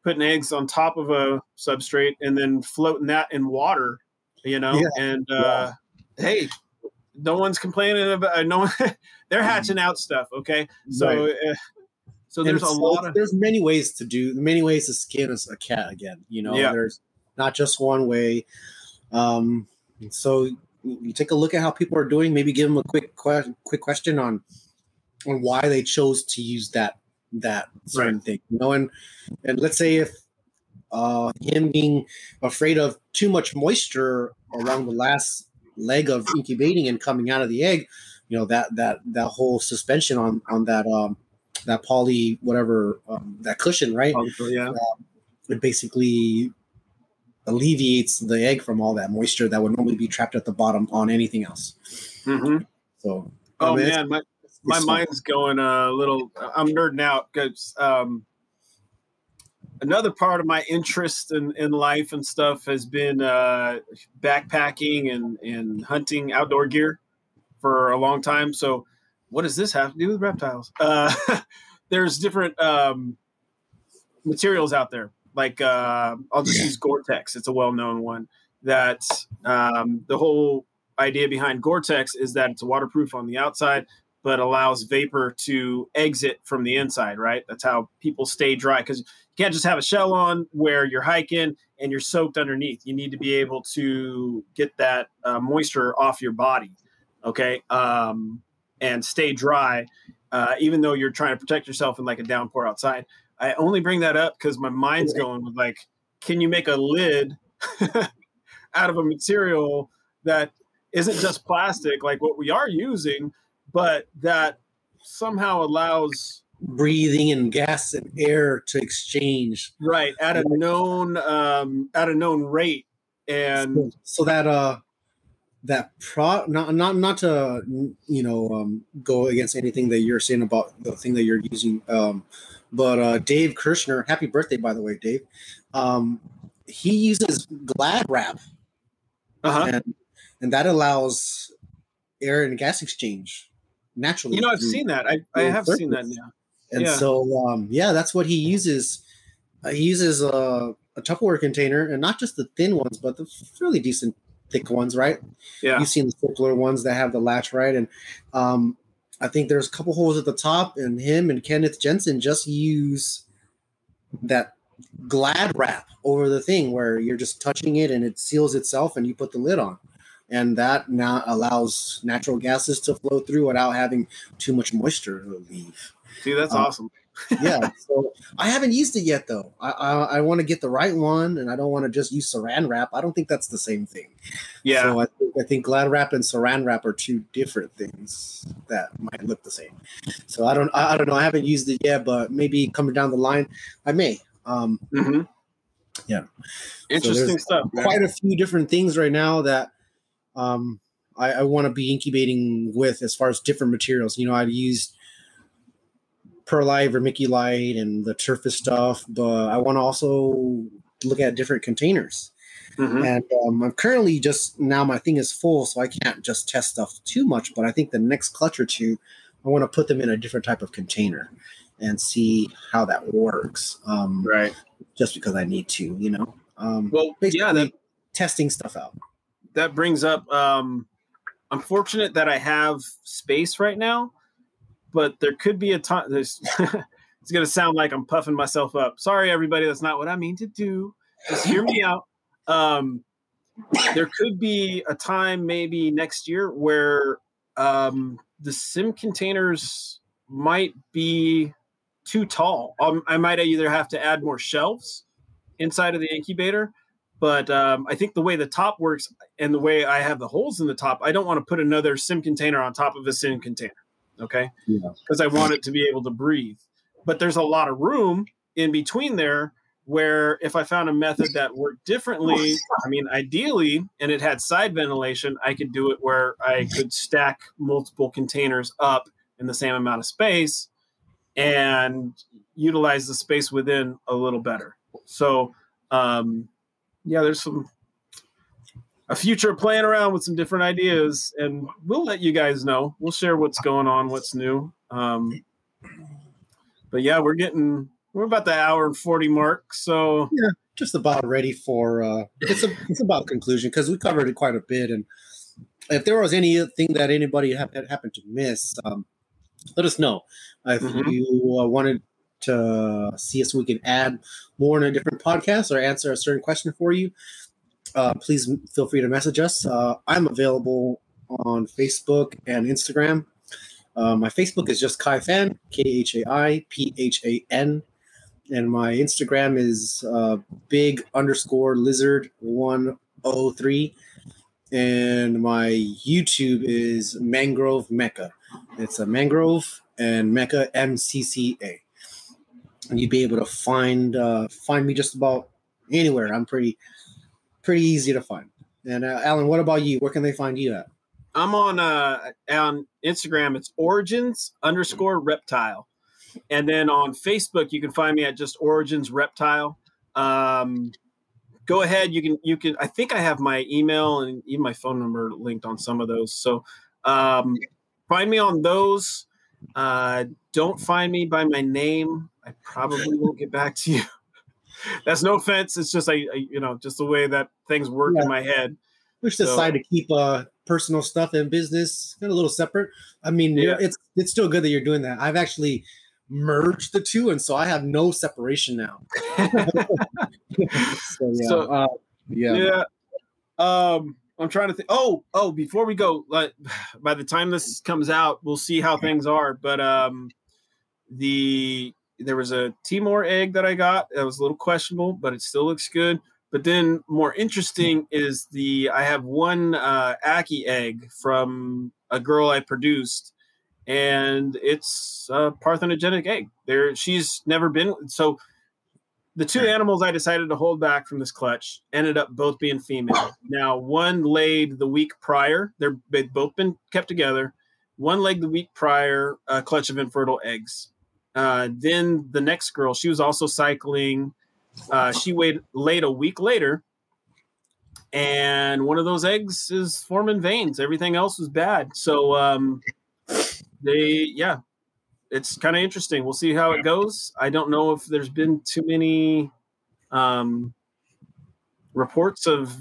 putting eggs on top of a substrate and then floating that in water, you know. Yeah. And uh, yeah. hey, no one's complaining about. Uh, no, one, they're hatching out stuff. Okay, so. Right. Uh, so there's a lot of there's many ways to do many ways to skin a cat again. You know, yeah. there's not just one way. Um, so you take a look at how people are doing. Maybe give them a quick que- quick question on on why they chose to use that that certain right. thing. You know, and and let's say if uh, him being afraid of too much moisture along the last leg of incubating and coming out of the egg, you know that that that whole suspension on on that um that poly whatever um, that cushion, right? yeah. Uh, it basically alleviates the egg from all that moisture that would normally be trapped at the bottom on anything else. Mm-hmm. So, oh I mean, man, my my mind's going a little. I'm nerding out because um, another part of my interest in, in life and stuff has been uh, backpacking and and hunting outdoor gear for a long time. So, what does this have to do with reptiles? Uh, there's different um, materials out there like uh, I'll just use Gore-Tex. It's a well-known one. That um, the whole idea behind Gore-Tex is that it's waterproof on the outside, but allows vapor to exit from the inside. Right. That's how people stay dry because you can't just have a shell on where you're hiking and you're soaked underneath. You need to be able to get that uh, moisture off your body. Okay. Um, and stay dry, uh, even though you're trying to protect yourself in like a downpour outside. I only bring that up because my mind's going with like, can you make a lid out of a material that isn't just plastic, like what we are using, but that somehow allows breathing and gas and air to exchange. Right at a known um at a known rate and so, so that uh that pro not not not to you know um go against anything that you're saying about the thing that you're using um but uh, Dave Kirshner, happy birthday, by the way, Dave. Um, he uses Glad Wrap, uh-huh. and, and that allows air and gas exchange naturally. You know, I've seen that. I, I have surface. seen that now. And yeah. so, um, yeah, that's what he uses. Uh, he uses a, a Tupperware container, and not just the thin ones, but the fairly decent thick ones, right? Yeah. You've seen the circular ones that have the latch, right? And um, I think there's a couple holes at the top, and him and Kenneth Jensen just use that glad wrap over the thing where you're just touching it and it seals itself and you put the lid on. And that now allows natural gases to flow through without having too much moisture leave. See, that's um, awesome yeah. So I haven't used it yet though. I I, I want to get the right one, and I don't want to just use Saran wrap. I don't think that's the same thing. Yeah. So I think, I think Glad wrap and Saran wrap are two different things that might look the same. So I don't I, I don't know. I haven't used it yet, but maybe coming down the line, I may. Um, mm-hmm. Yeah. Interesting so stuff. Man. Quite a few different things right now that um, I, I want to be incubating with as far as different materials. You know, I've used perlite, vermiculite, and the surface stuff, but I want to also look at different containers. Mm-hmm. And um, I'm currently just now my thing is full, so I can't just test stuff too much. But I think the next clutch or two, I want to put them in a different type of container and see how that works. Um, right. Just because I need to, you know. Um, well, yeah, that, testing stuff out. That brings up. Um, I'm fortunate that I have space right now but there could be a time. It's going to sound like I'm puffing myself up. Sorry, everybody. That's not what I mean to do. Just hear me out. Um, there could be a time, maybe next year, where um, the sim containers might be too tall. Um, I might either have to add more shelves inside of the incubator, But um, I think the way the top works and the way I have the holes in the top, I don't want to put another sim container on top of a sim container. Okay. Because yeah. I want it to be able to breathe. But there's a lot of room in between there where if I found a method that worked differently, I mean, ideally, and it had side ventilation, I could do it where I could stack multiple containers up in the same amount of space and utilize the space within a little better. So, um, yeah, there's some a future playing around with some different ideas, and we'll let you guys know. We'll share what's going on, what's new. Um, but yeah, we're getting we're about the hour and forty mark, so yeah, just about ready for uh, it's a it's about conclusion because we covered it quite a bit, and if there was anything that anybody ha- happened to miss, um, let us know. If mm-hmm. you uh, wanted to see us, we can add more in a different podcast or answer a certain question for you, uh, please feel free to message us. Uh, I'm available on Facebook and Instagram. Uh, my Facebook is just Khai Phan, K H A I P H A N. And my Instagram is uh, big underscore lizard 103. And my YouTube is Mangrove Mecca. It's a mangrove and Mecca M C C A. And you'd be able to find uh, find me just about anywhere. I'm pretty pretty easy to find. And uh, Alan, what about you? Where can they find you at? I'm on uh, on Instagram. It's origins underscore reptile, and then on Facebook you can find me at just origins reptile. Um, go ahead. You can you can. I think I have my email and even my phone number linked on some of those. So um, find me on those. Uh, don't find me by my name. I probably won't get back to you. That's no offense. It's just I, I, you know, just the way that things work yeah. in my head. We should so, decide to keep uh personal stuff and business kind of a little separate. I mean, yeah. it's it's still good that you're doing that. I've actually merged the two, and so I have no separation now. so yeah, so, uh, yeah. yeah. Um, I'm trying to think. Oh, oh, before we go, like by the time this comes out, we'll see how things are. But um, the there was a Timor egg that I got that was a little questionable, but it still looks good. But then more interesting is the I have one uh, Ackie egg from a girl I produced, and it's a parthenogenic egg. There, she's never been so. The two animals I decided to hold back from this clutch ended up both being female. Now, one laid the week prior. They're they've both been kept together. One laid the week prior a clutch of infertile eggs uh, then the next girl, she was also cycling. Uh, she weighed laid a week later, and one of those eggs is forming veins. Everything else was bad. So um, they, yeah, it's kind of interesting. We'll see how it goes. I don't know if there's been too many um, reports of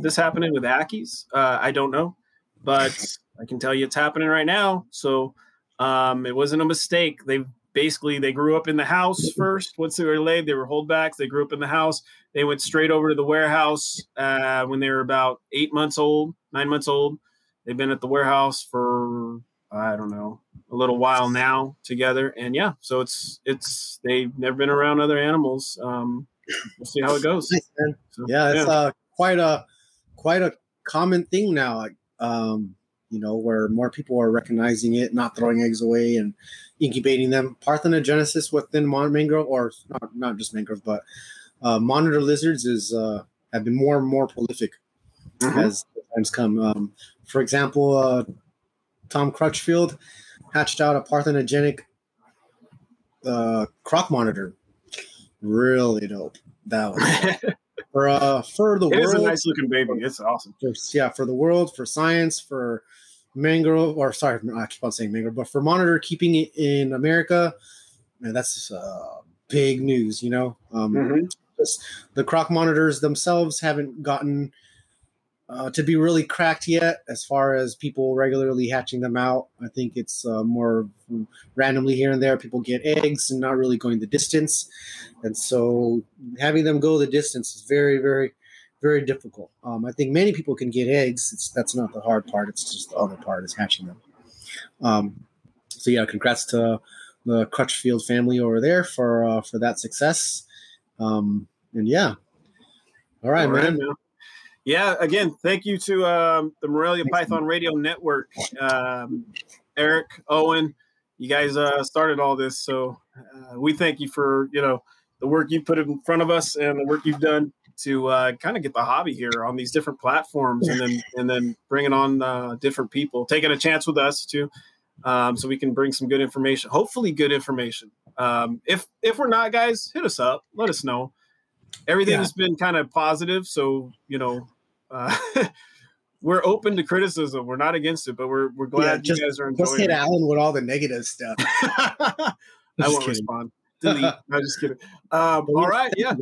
this happening with Ackies. Uh, I don't know, but I can tell you it's happening right now. So um, it wasn't a mistake. They've basically they grew up in the house first. Once they were laid, they were holdbacks. They grew up in the house. They went straight over to the warehouse uh, when they were about eight months old, nine months old. They've been at the warehouse for I don't know a little while now together, and yeah, so it's it's they've never been around other animals. Um, we'll see how it goes. so, yeah, it's yeah. Uh, quite a quite a common thing now. Um, you know, where more people are recognizing it, not throwing eggs away, and incubating them. Parthenogenesis within mangrove, or not, not just mangrove, but uh, monitor lizards is uh, have been more and more prolific mm-hmm. as times come. Um, for example, uh, Tom Crutchfield hatched out a parthenogenic uh, croc monitor. Really dope. That was for uh for the it world. It's a nice looking baby. It's awesome. For, yeah, for the world, for science, for mangrove, or sorry, I keep on saying mangrove, but for monitor keeping it in America, man, that's uh, big news. You know, um, mm-hmm. the croc monitors themselves haven't gotten uh, to be really cracked yet, as far as people regularly hatching them out. I think it's uh, more randomly here and there. People get eggs and not really going the distance, and so having them go the distance is very, very very difficult. Um, I think many people can get eggs. It's, that's not the hard part. It's just the other part is hatching them. Um, so yeah, congrats to the Crutchfield family over there for uh, for that success. Um, and yeah, All right, All man. Man. Yeah, again, thank you to um, the Morelia Thanks, Python man. Radio Network, um, Eric, Owen. You guys uh, started all this, so uh, we thank you for you know the work you put in front of us and the work you've done to uh, kind of get the hobby here on these different platforms, and then and then bringing on uh, different people, taking a chance with us too, um, so we can bring some good information. Hopefully, good information. Um, if if we're not, guys, hit us up. Let us know. Everything yeah. has been kind of positive, so you know. Uh, we're open to criticism. We're not against it, but we're we're glad yeah, just, you guys are enjoying. Just hit it. Alan with all the negative stuff. I won't kidding. respond. Delete. no, just kidding. Um, all right, yeah.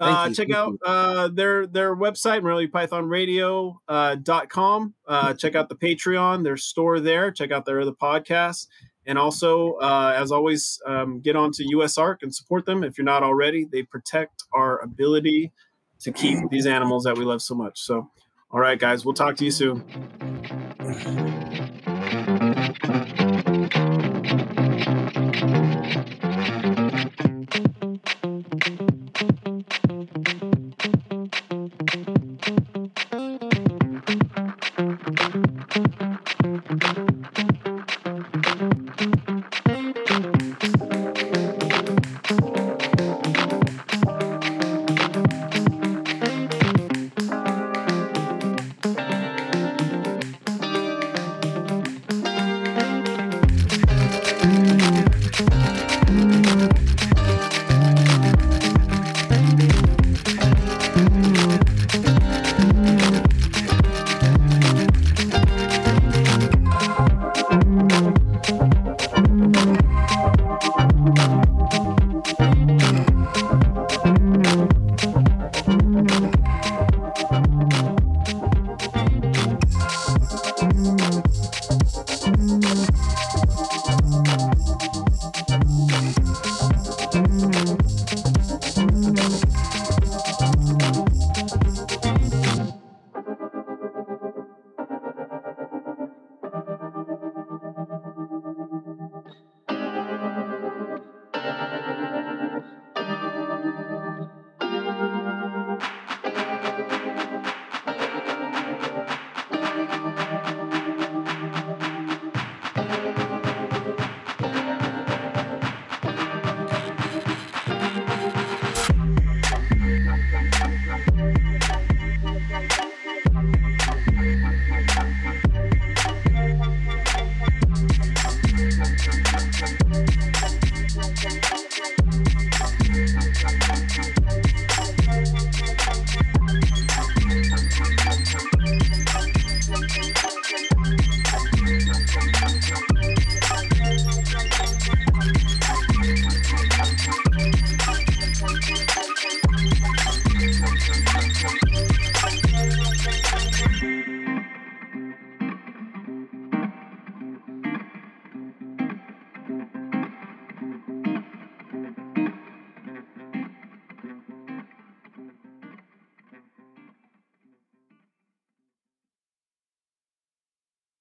Uh, check out uh, their their website moreliapythonradio.com. Uh, uh, check out the Patreon, their store there. Check out their other podcasts, and also uh, as always, um, get onto USARK and support them if you're not already. They protect our ability to keep these animals that we love so much. So, all right, guys, we'll talk to you soon.